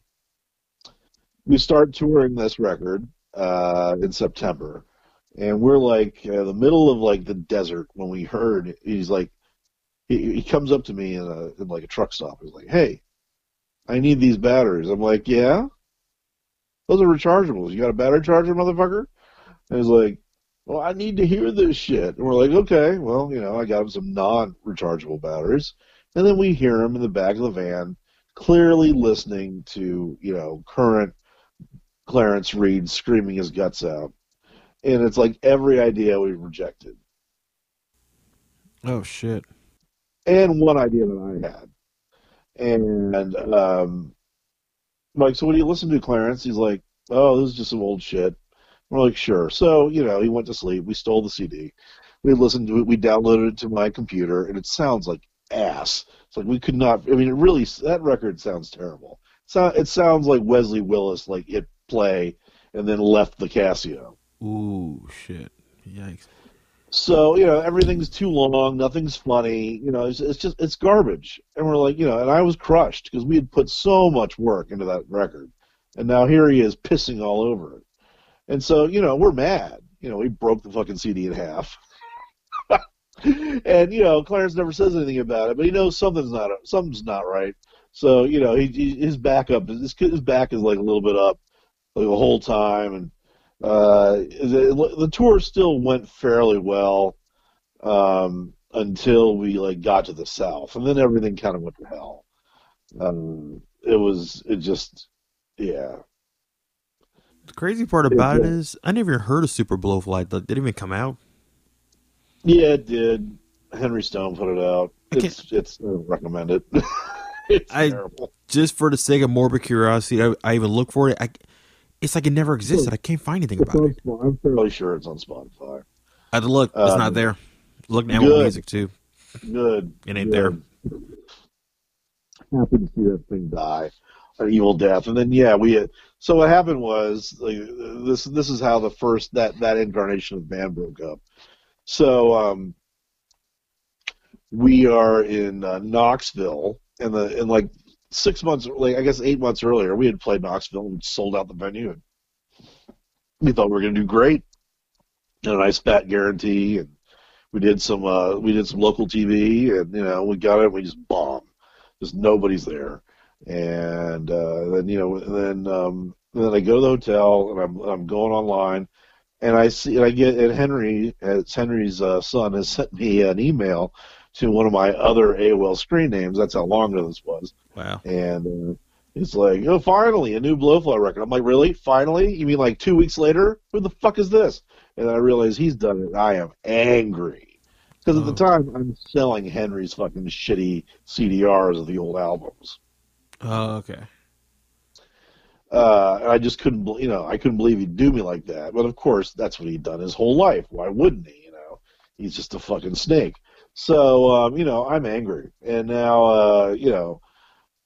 we start touring this record uh, in September, and we're like uh, the middle of like the desert when we heard. He's like, he, he comes up to me in a in like a truck stop. He's like, "Hey, I need these batteries." I'm like, "Yeah, those are rechargeables. You got a battery charger, motherfucker?" And he's like, "Well, I need to hear this shit." And we're like, "Okay, well, you know, I got him some non-rechargeable batteries." And then we hear him in the back of the van, clearly listening to you know current Clarence Reid screaming his guts out, and it's like every idea we rejected, Oh shit. and one idea that I had, and um, I'm like, so what do you listen to, Clarence? He's like, oh, this is just some old shit. We're like, sure. So you know, he went to sleep. We stole the CD. We listened to it. We downloaded it to my computer, and it sounds like ass. It's like we could not. I mean, it really that record sounds terrible. So it sounds like Wesley Willis like hit play and then left the Casio. Ooh shit. Yikes. So you know everything's too long, nothing's funny. You know, it's, it's just it's garbage. And we're like, you know, and I was crushed because we had put so much work into that record, and now here he is pissing all over it. And so you know we're mad. You know, we broke the fucking CD in half. and you know, Clarence never says anything about it, but he knows something's not something's not right. So you know, he, he his back up his his back is like a little bit up like the whole time, and uh, the the tour still went fairly well um, until we like got to the south, and then everything kind of went to hell. Um, it was it just yeah. The crazy part about it Yeah. I never heard of Super Blowfly. That didn't even come out. Yeah, it did. Henry Stone put it out. It's it's I recommend it. it's I- terrible. Just for the sake of morbid curiosity, I, I even look for it. I, it's like it never existed. I can't find anything about it. I'm fairly sure it's on Spotify. I had to look. It's Um, not there. Look now good. music too. Good. It ain't good. Happy to see that thing die, an evil death, and then yeah, we. Had, so what happened was like, this. This is how the first that that incarnation of the band broke up. So um, we are in uh, Knoxville, and the and like six months, like I guess eight months earlier, we had played Knoxville and sold out the venue, and we thought we were going to do great, and a nice fat guarantee, and we did some uh, we did some local TV, and you know we got it, and we just bombed, just nobody's there, and uh, then you know then um, then I go to the hotel, and I'm I'm going online. And I see, and I get, and Henry, it's Henry's uh, son, has sent me an email to one of my other AOL screen names. That's how long ago this was. Wow. And uh, it's like, oh, finally, a new Blowfly record. I'm like, really? Finally? You mean like two weeks later? Who the fuck is this? And I realize he's done it. I am angry. Because at the Oh. time, I'm selling Henry's fucking shitty CDRs of the old albums. Oh, okay. Uh, and I just couldn't, you know, I couldn't believe he'd do me like that. But of course, that's what he'd done his whole life. Why wouldn't he? You know, he's just a fucking snake. So, um, you know, I'm angry. And now, uh, you know,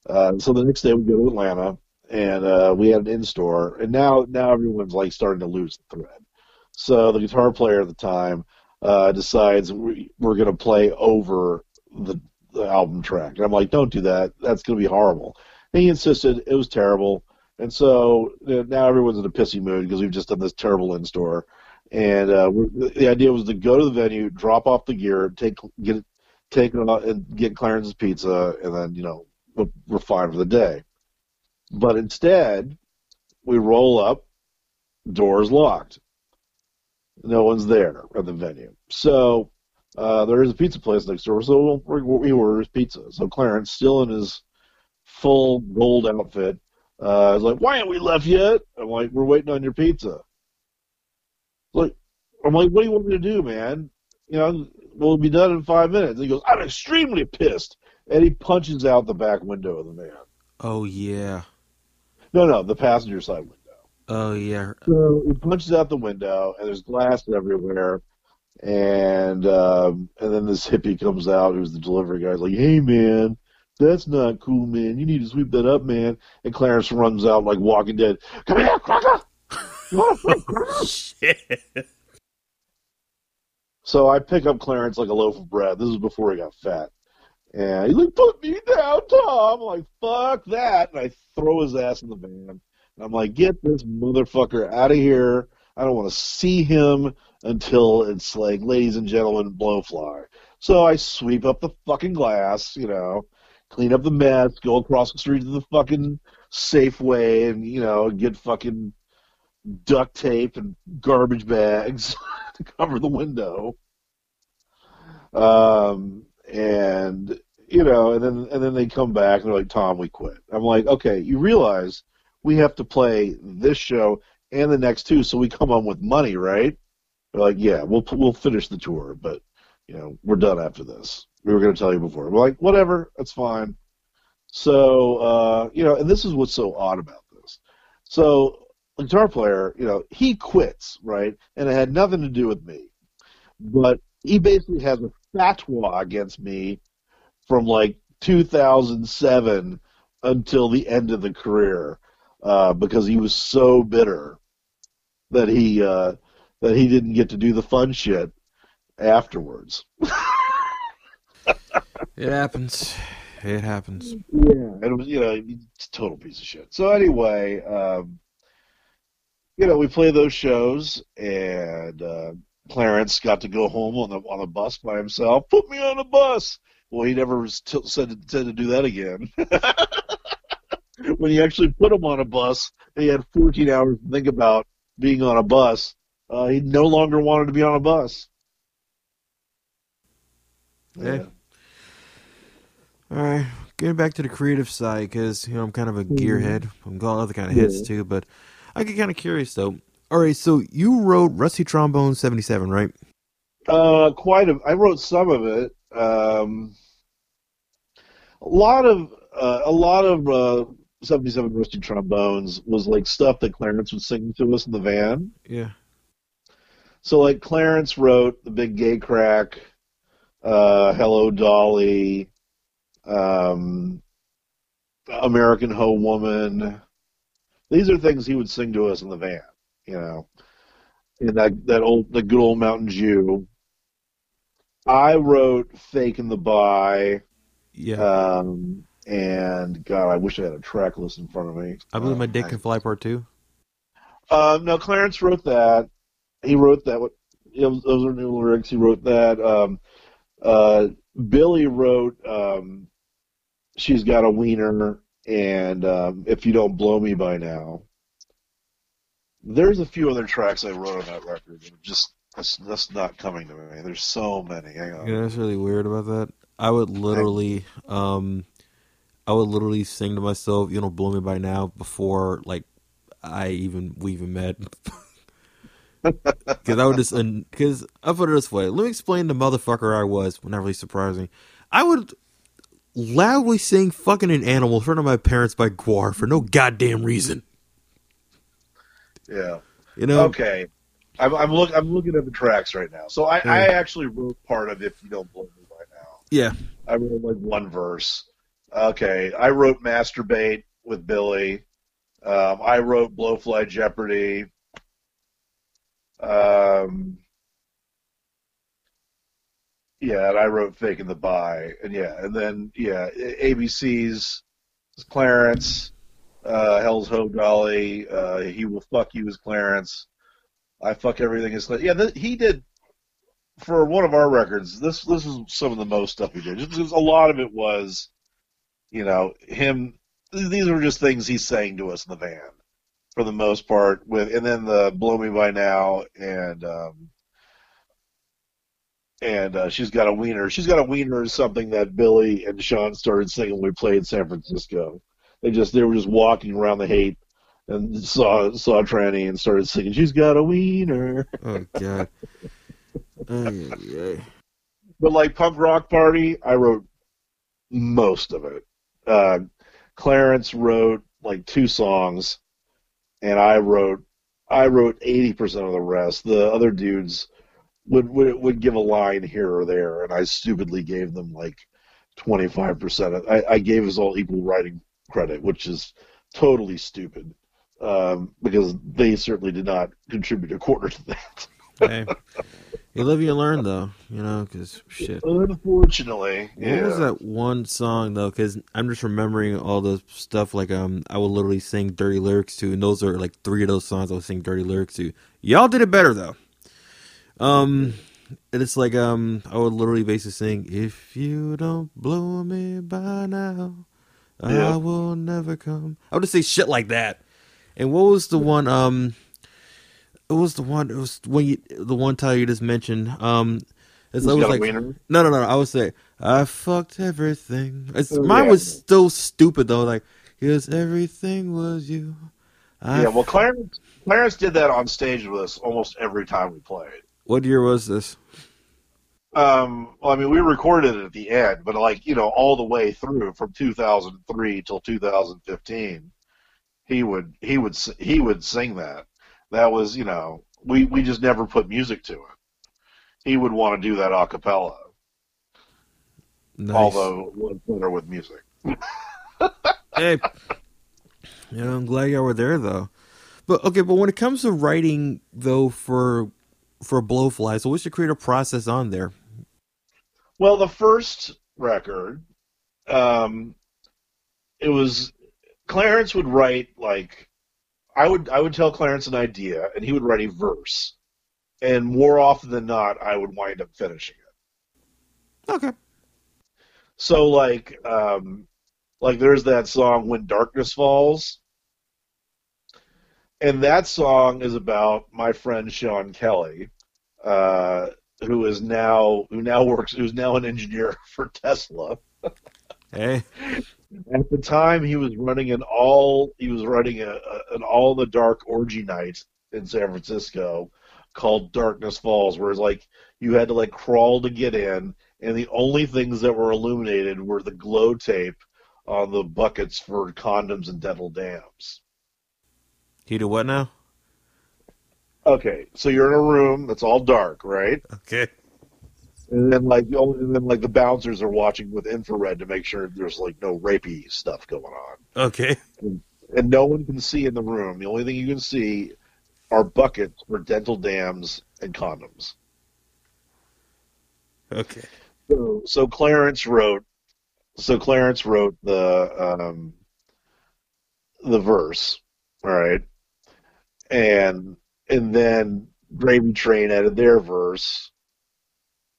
uh, so the next day we go to Atlanta and uh, we had an in store, and now now everyone's like starting to lose the thread. So the guitar player at the time uh, decides we, we're going to play over the, the album track, and I'm like, don't do that. That's going to be horrible. And he insisted it was terrible, and so you know, now everyone's in a pissy mood because we've just done this terrible in store. And uh, the idea was to go to the venue, drop off the gear, take get it, take it and get Clarence's pizza, and then you know we're fine for the day. But instead, we roll up, doors locked. No one's there at the venue. So uh, there is a pizza place next door, so we we order his pizza. So Clarence, still in his full gold outfit, uh, is like, "Why aren't we left yet?" I'm like, "We're waiting on your pizza." Like, I'm like, "What do you want me to do, man? You know, we'll be done in five minutes." And he goes, "I'm extremely pissed," and he punches out the back window of the van. Oh yeah. No, no, the passenger side window. Oh yeah. So he punches out the window, and there's glass everywhere. And um, and then this hippie comes out, who's the delivery guy, He's like, "Hey, man, That's not cool, man. You need to sweep that up, man. And Clarence runs out like Walking Dead. Come here, Crocker. You want to play Shit. So I pick up Clarence like a loaf of bread. This is before he got fat. And he's like, put me down, Tom. I'm like, fuck that. And I throw his ass in the van. And I'm like, get this motherfucker out of here. I don't want to see him until it's like, ladies and gentlemen, blowfly. So I sweep up the fucking glass, you know, clean up the mess, go across the street to the fucking Safeway and, you know, get fucking duct tape and garbage bags to cover the window. Um, and you know, and then and then they come back and they're like, "Tom, we quit." I'm like, "Okay, you realize we have to play this show and the next two, so we come on with money, right?" They're like, "Yeah, we'll we'll finish the tour, but you know, we're done after this. We were going to tell you before." We're like, "Whatever, that's fine." So uh, you know, and this is what's so odd about this. So guitar player, you know, he quits, right? And it had nothing to do with me. But he basically has a fatwa against me from like 2007 until the end of the career uh, because he was so bitter that he uh, that he didn't get to do the fun shit afterwards. It happens. It happens. Yeah, and it was you know it's a total piece of shit. So anyway, um, you know we play those shows, and uh, Clarence got to go home on the on the bus by himself. Put me on a bus. Well, he never was t- said said to do that again. when he actually put him on a bus, and he had 14 hours to think about being on a bus. Uh, he no longer wanted to be on a bus. Hey. All right, getting back to the creative side because you know I'm kind of a gearhead. I'm got other kind of hits Yeah. too, but I get kind of curious though. All right, so you wrote Rusty Trombone '77, right? Uh, quite a. I wrote some of it. Um, a lot of uh, a lot of uh, '77 Rusty Trombones was like stuff that Clarence was singing to us in the van. Yeah. So like Clarence wrote the Big Gay Crack, uh, Hello Dolly, um, American Hoe Woman. These are things he would sing to us in the van, you know. And that that old the good old Mountain Jew. I wrote Fake in the Buy, Yeah. um, and God, I wish I had a track list in front of me. I believe my dick Uh, can fly part two. Um, no, Clarence wrote that. He wrote that. What those are new lyrics. He wrote that. Um, uh, Billy wrote um, "She's Got a Wiener" and um, "If You Don't Blow Me by Now." There's a few other tracks I wrote on that record. that Just that's, that's not coming to me. There's so many. Hang on. You know, that's really weird about that. I would literally, um, I would literally sing to myself, you know, blow me by now before like I even we even met. Because I would just, because I put it this way. Let me explain the motherfucker I was. Not really surprising. I would loudly sing "fucking an animal" in front of my parents by GWAR for no goddamn reason. Yeah. You know? Okay. I'm, I'm look. I'm looking at the tracks right now. So I, I actually wrote part of "If You Don't Blow Me by Now." Yeah. I wrote like one verse. Okay, I wrote "Masturbate" with Billy. Um, I wrote "Blowfly Jeopardy." Um, yeah, and I wrote "Fake in the Buy," and yeah, and then yeah, ABC's Clarence, uh, Hell's Ho Dolly, uh, he will fuck you as Clarence. I fuck everything as Clarence. Yeah, th- he did for one of our records. This this is some of the most stuff he did. Just a lot of it was, you know, him. These were just things he's saying to us in the van, for the most part. With and then the "Blow Me by Now" and um, and uh, she's got a wiener. She's got a wiener is something that Billy and Sean started singing when we played in San Francisco. They just they were just walking around the Haight and saw saw Tranny and started singing. She's got a wiener. Oh god. But like punk rock party, I wrote most of it. Uh, Clarence wrote like two songs, and I wrote I wrote eighty percent of the rest. The other dudes would, would would give a line here or there, and I stupidly gave them like 25%. I, I gave us all equal writing credit, which is totally stupid um, because they certainly did not contribute a quarter to that. hey, you live, you learn, though. You know, because shit. Unfortunately, What yeah. was that one song though? Because I'm just remembering all the stuff like um I would literally sing dirty lyrics to, and those are like three of those songs I would sing dirty lyrics to. Y'all did it better though. Um, and it's like um I would literally basically sing, "If you don't blow me by now, Yeah. I will never come." I would just say shit like that. And what was the one? Um, it was the one. It was when you the one title you just mentioned. Um, it's Who's it was like no, no, no. I would say I fucked everything. It's, Oh, mine yeah. was still stupid though. Like, because everything was you. I Yeah, well, Clarence Clarence did that on stage with us almost every time we played. what year was this? Um, well, I mean, we recorded it at the end, but like you know, all the way through from 2003 till 2015, he would he would he would sing that. That was you know, we we just never put music to it. He would want to do that a cappella, Nice. although it better with music. hey, you know, I'm glad y'all were there though. But okay, but when it comes to writing though for for Blowfly, so what's your creative process on there? Well, the first record, um, it was Clarence would write like I would I would tell Clarence an idea, and he would write a verse, and more often than not, I would wind up finishing it. Okay. So like um, like there's that song "When Darkness Falls." And that song is about my friend Sean Kelly, uh, who is now who now works who's now an engineer for Tesla. Hey, At the time, he was running an all he was running a, a, an all the dark orgy night in San Francisco called Darkness Falls, where it's like you had to like crawl to get in, and the only things that were illuminated were the glow tape on the buckets for condoms and dental dams. he did what now? Okay, so you're in a room that's all dark, right? Okay. And then like the only, and then like the bouncers are watching with infrared to make sure there's like no rapey stuff going on. Okay. and no one can see in the room. The only thing you can see are buckets for dental dams and condoms. Okay. So, so Clarence wrote. So Clarence wrote the um, the verse, all right, and and then Gravy Train added their verse,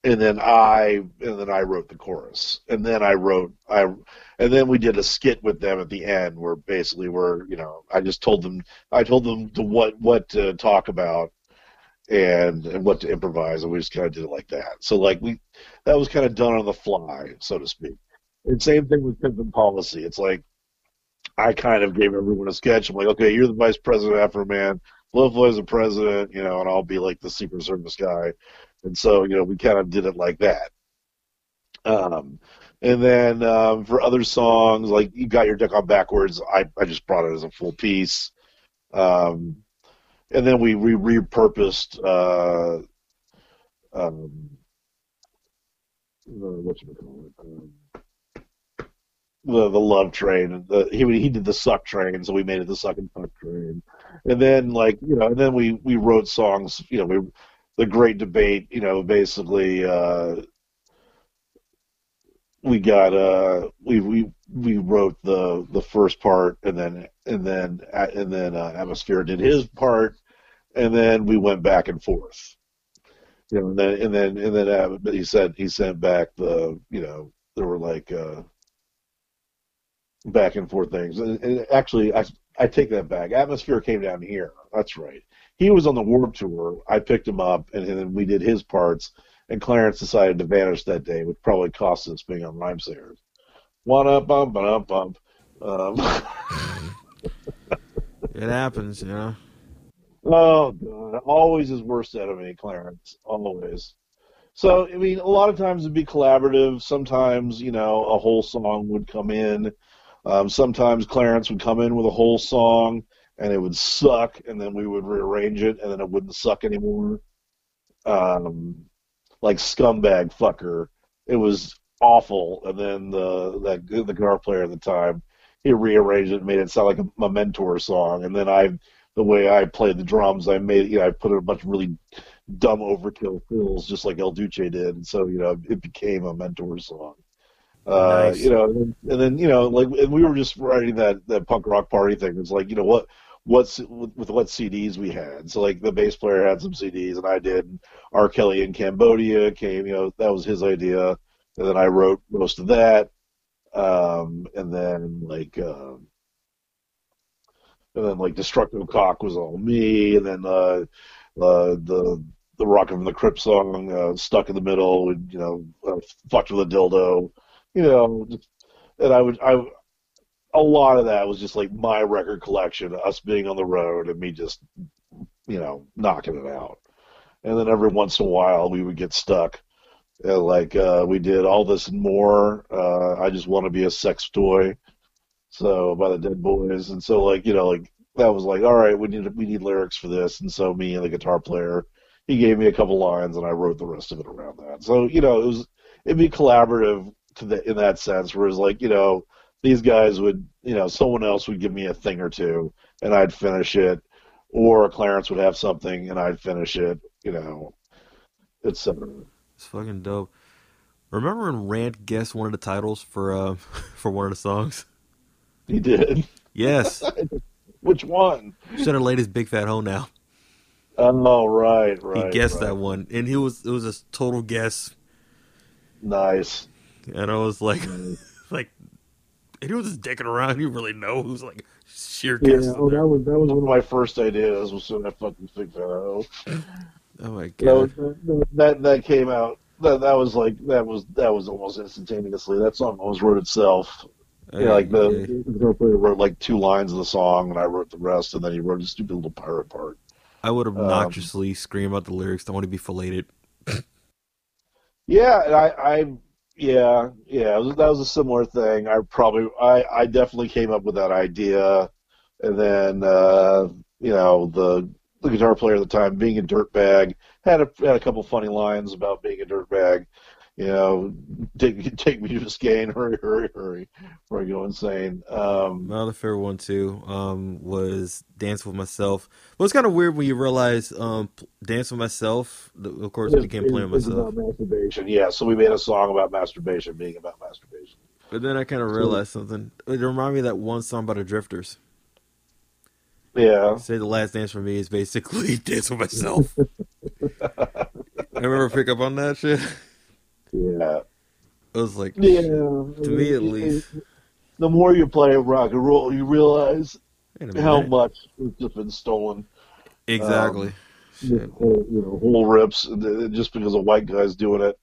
and then I and then I wrote the chorus, and then I wrote I and then we did a skit with them at the end where basically we're you know I just told them I told them to what what to talk about and and what to improvise and we just kind of did it like that. So like we that was kind of done on the fly, so to speak. And same thing with Pimpin' Policy. It's like I kind of gave everyone a sketch. I'm like, okay, you're the vice president after man. Loveboy's the president, you know, and I'll be like the Secret Service guy. And so, you know, we kind of did it like that. Um, and then um, for other songs, like you got your deck on backwards, I, I just brought it as a full piece. Um, and then we re- repurposed uh, um, uh, what you call it, um, the the love train. The, he he did the suck train, so we made it the suck and fuck train. And then like you know, and then we we wrote songs. You know, we the great debate. You know, basically. Uh, we got uh we we we wrote the the first part and then and then and then uh, atmosphere did his part and then we went back and forth you know and then and then and then uh, he said he sent back the you know there were like uh back and forth things and, and actually i i take that back atmosphere came down here that's right he was on the warp tour i picked him up and, and then we did his parts and Clarence decided to vanish that day, which probably cost us being on Rhymesayers. One up, bump, bump, bump. Um, It happens, you know. oh god, always his worst enemy, Clarence. Always. So I mean, a lot of times it'd be collaborative. Sometimes you know a whole song would come in. Um, sometimes Clarence would come in with a whole song and it would suck, and then we would rearrange it, and then it wouldn't suck anymore. Um, like scumbag fucker. It was awful. And then the that the guitar player at the time he rearranged it and made it sound like a, a mentor song. And then I the way I played the drums, I made you know I put in a bunch of really dumb overkill fills just like El Duce did, and so you know it became a mentor song. Uh, Nice. You know, and then, and then you know, like, and we were just writing that that punk rock party thing. It's like, you know, what what's with, with what CDs we had. So like the bass player had some CDs, and I did. R. Kelly in Cambodia came. You know, that was his idea, and then I wrote most of that. Um, and then like, um, and then like Destructive Cock was all me, and then uh, uh, the the Rocket from the Crypt song, uh, Stuck in the Middle, and, you know, uh, Fucked with a Dildo, you know, and I would, I, a lot of that was just like my record collection, us being on the road and me just, you know, knocking it out. And then every once in a while we would get stuck. And like, uh, we did all this and more. Uh, I just want to be a sex toy. So by the Dead Boys. And so like, you know, like that was like, all right, we need, we need lyrics for this. And so me and the guitar player, he gave me a couple lines and I wrote the rest of it around that. So, you know, it was, it'd be collaborative to the, in that sense, whereas like, you know, these guys would, you know, someone else would give me a thing or two and I'd finish it, or Clarence would have something and I'd finish it, you know, etc. It's fucking dope. Remember when Rand guessed one of the titles for uh for one of the songs? He did. Yes. Which one? Should have laid his big fat hoe now. Oh, right, right. he guessed right. that one, and he was it was a total guess, Nice. And I was like, like, was just dicking around. Didn't really know. Was like sheer Yeah, oh, that was that was one of my first ideas. Was doing that fucking Big Fat O. oh my That, god! was, that that came out. That that was like that was that was almost instantaneously. That song almost wrote itself. Yeah, like the, Okay. the guitar player wrote like two lines of the song, and I wrote the rest, and then he wrote a stupid little pirate part. I would um, obnoxiously scream out the lyrics. Don't want to be filleted. Yeah, and I, I yeah, yeah, was, that was a similar thing. I probably, I, I definitely came up with that idea, and then, uh, you know, the the guitar player at the time, being a dirtbag, had a had a couple funny lines about being a dirtbag. You know, take take me to Biscayne, hurry, hurry, hurry, before I go insane. Um, My other favorite one too um, was "Dance with Myself." Well, it's kind of weird when you realize um, "Dance with Myself." Of course, it's- became "Playing with Myself," masturbation. Yeah, so we made a song about masturbation, being about masturbation. but then I kind of realized something. It reminded me of that one song by the Drifters. Yeah, Say the last dance for me is basically "Dance with Myself." I remember pick up on that shit. Yeah. It was like, Yeah, to me at least. The more you play rock and roll, you realize how much has just been stolen. Exactly. Um, whole, you know, whole rips, just because a white guy's doing it.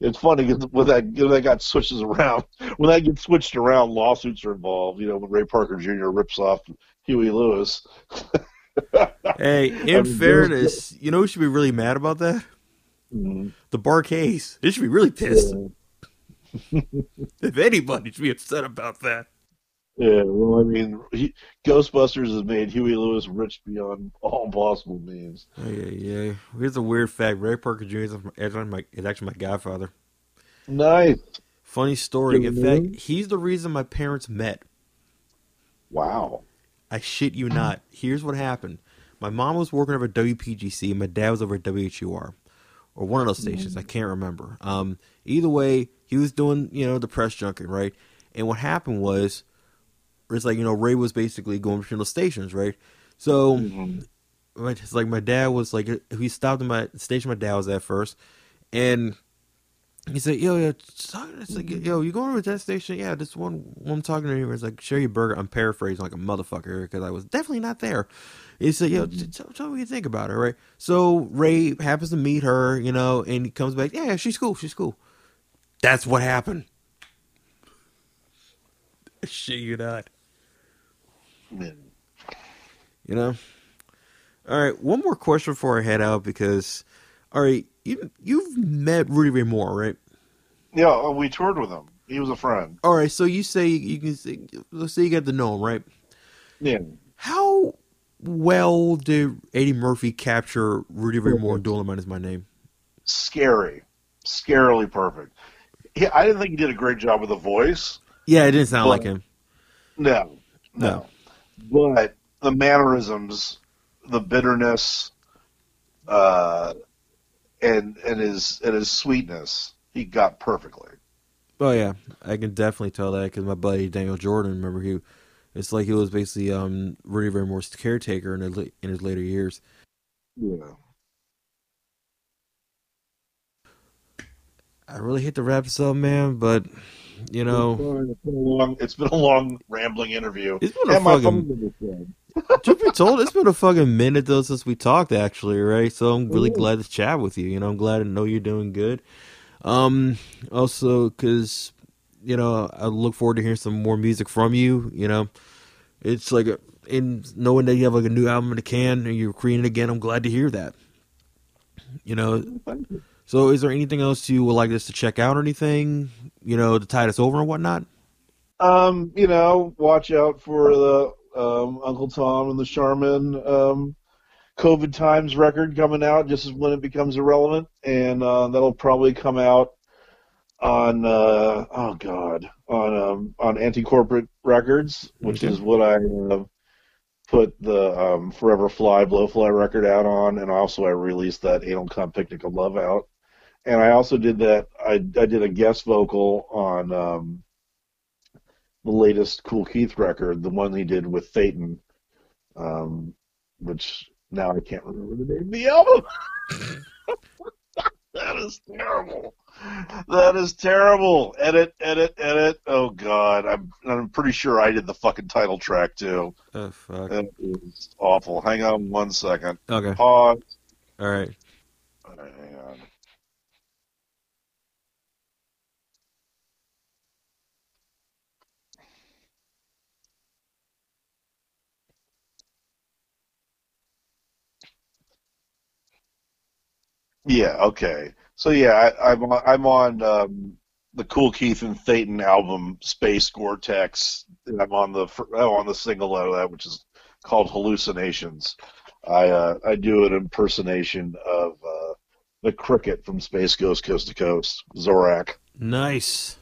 It's funny 'cause when that when that got switches around, when that gets switched around, lawsuits are involved. You know, when Ray Parker Jr. rips off Huey Lewis. Hey, I in mean, fairness, you know who should be really mad about that? Mhm. The Bar-Kays. They should be really pissed. Yeah. If anybody should be upset about that. Yeah, well, I mean, he, Ghostbusters has made Huey Lewis rich beyond all possible means. Oh, yeah, yeah. Here's a weird fact: Ray Parker Jr. is actually my, is actually my godfather. Nice. Funny story. In fact, he's the reason my parents met. Wow. I shit you not. Here's what happened. My mom was working over at WPGC, and my dad was over at WHUR, or one of those stations. I can't remember. Um, either way, he was doing you know the press junket, right? And what happened was, it's like you know Ray was basically going between those stations, right? So Mhm. it's like my dad was like he stopped at my station my dad was at first, and he said, "Yo, yo, it's like, yo, you going over to that station? Yeah, this one, I'm talking to here is like share your burger." I'm paraphrasing like a motherfucker because I was definitely not there. He said, "Yo, tell, tell me what you think about her, right?" So Ray happens to meet her, you know, and he comes back. Yeah, yeah, she's cool. She's cool. That's what happened. Shit, you not. You know. All right, one more question before I head out because, all right, you you've met Rudy Ray Moore, right? Yeah, uh, we toured with him. He was a friend. All right, so you say you can say, let's say you got to know him, right? Yeah. How well did Eddie Murphy capture Rudy Ray Moore? Dolomite is my name. Scary. Scarily perfect. he, I didn't think he did a great job with the voice. Yeah, it didn't sound like him. No, no, But the mannerisms, the bitterness, uh, and and his and his sweetness, he got perfectly. Oh yeah, I can definitely tell that because my buddy Daniel Jordan, remember he, it's like he was basically um Rudy Ray Moore's caretaker in his in his later years. Yeah. I really hate to wrap this up, man, but you know, It's been a long, it's been a long rambling interview. it's been a And fucking. Phone's in the shed. Truth be told, it's been a fucking minute though since we talked, actually, right? So I'm really Yeah. glad to chat with you. You know, I'm glad to know you're doing good. Um, also, because you know, I look forward to hearing some more music from you. You know, it's like a, in knowing that you have like a new album in the can and you're creating again. I'm glad to hear that. You know, so is there anything else you would like us to check out or anything? You know, to tide us over and whatnot. Um, you know, watch out for the um, Uncle Tom and the Charmin um, COVID Times record coming out just as when it becomes irrelevant, and uh, that'll probably come out on uh, oh god on um, on Anti Corporate Records, which Okay. is what I uh, put the um, Forever Fly Blowfly record out on, and also I released that Anal Cunt Picnic of Love out, and I also did that I I did a guest vocal on. Um, the latest Kool Keith record, the one he did with Thetan, um, which now I can't remember the name of the album. that is terrible. That is terrible. Edit, edit, edit. Oh God, I'm I'm pretty sure I did the fucking title track too. Oh fuck. That is awful. Hang on one second. Okay. Pause. All right. All right, hang on. Yeah, okay. So yeah, I, I'm on, I'm on um, the Kool Keith and Thetan album Space Gore-Tex. and I'm on the I'm on the single out of that, which is called Hallucinations. I uh, I do an impersonation of uh, the cricket from Space Ghost Coast to Coast, Zorak. Nice.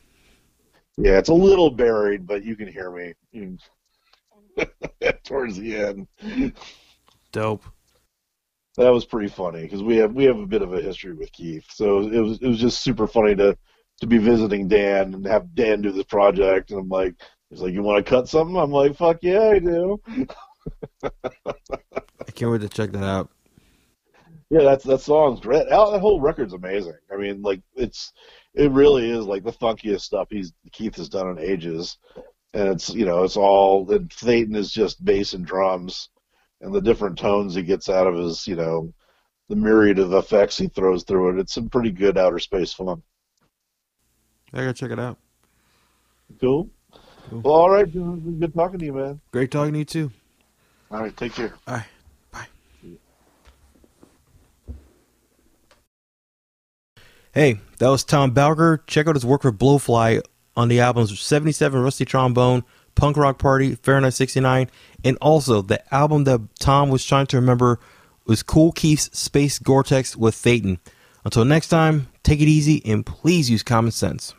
Yeah, it's a little buried, but you can hear me towards the end. Dope. That was pretty funny because we have we have a bit of a history with Keith, so it was it was just super funny to to be visiting Dan and have Dan do this project, and I'm like, he's like, you want to cut something? I'm like, fuck yeah, I do. I can't wait to check that out. Yeah, that's that song's great. That whole record's amazing. I mean, like it's it really is like the funkiest stuff he's Keith has done in ages, and it's you know it's all and Thetan is just bass and drums, and the different tones he gets out of his you know the myriad of effects he throws through it. It's some pretty good outer space fun. I gotta check it out. Cool. Cool. Well, all right, John. It's been good talking to you, man. Great talking to you too. All right, take care. All right. Bye. Hey, that was Tom Bowker. Check out his work for Blowfly on the albums 77 Rusty Trombone, Punk Rock Party, Fahrenheit 69, and also the album that Tom was trying to remember was Kool Keith's Space Gore-Tex with Thetan. Until next time, take it easy and please use common sense.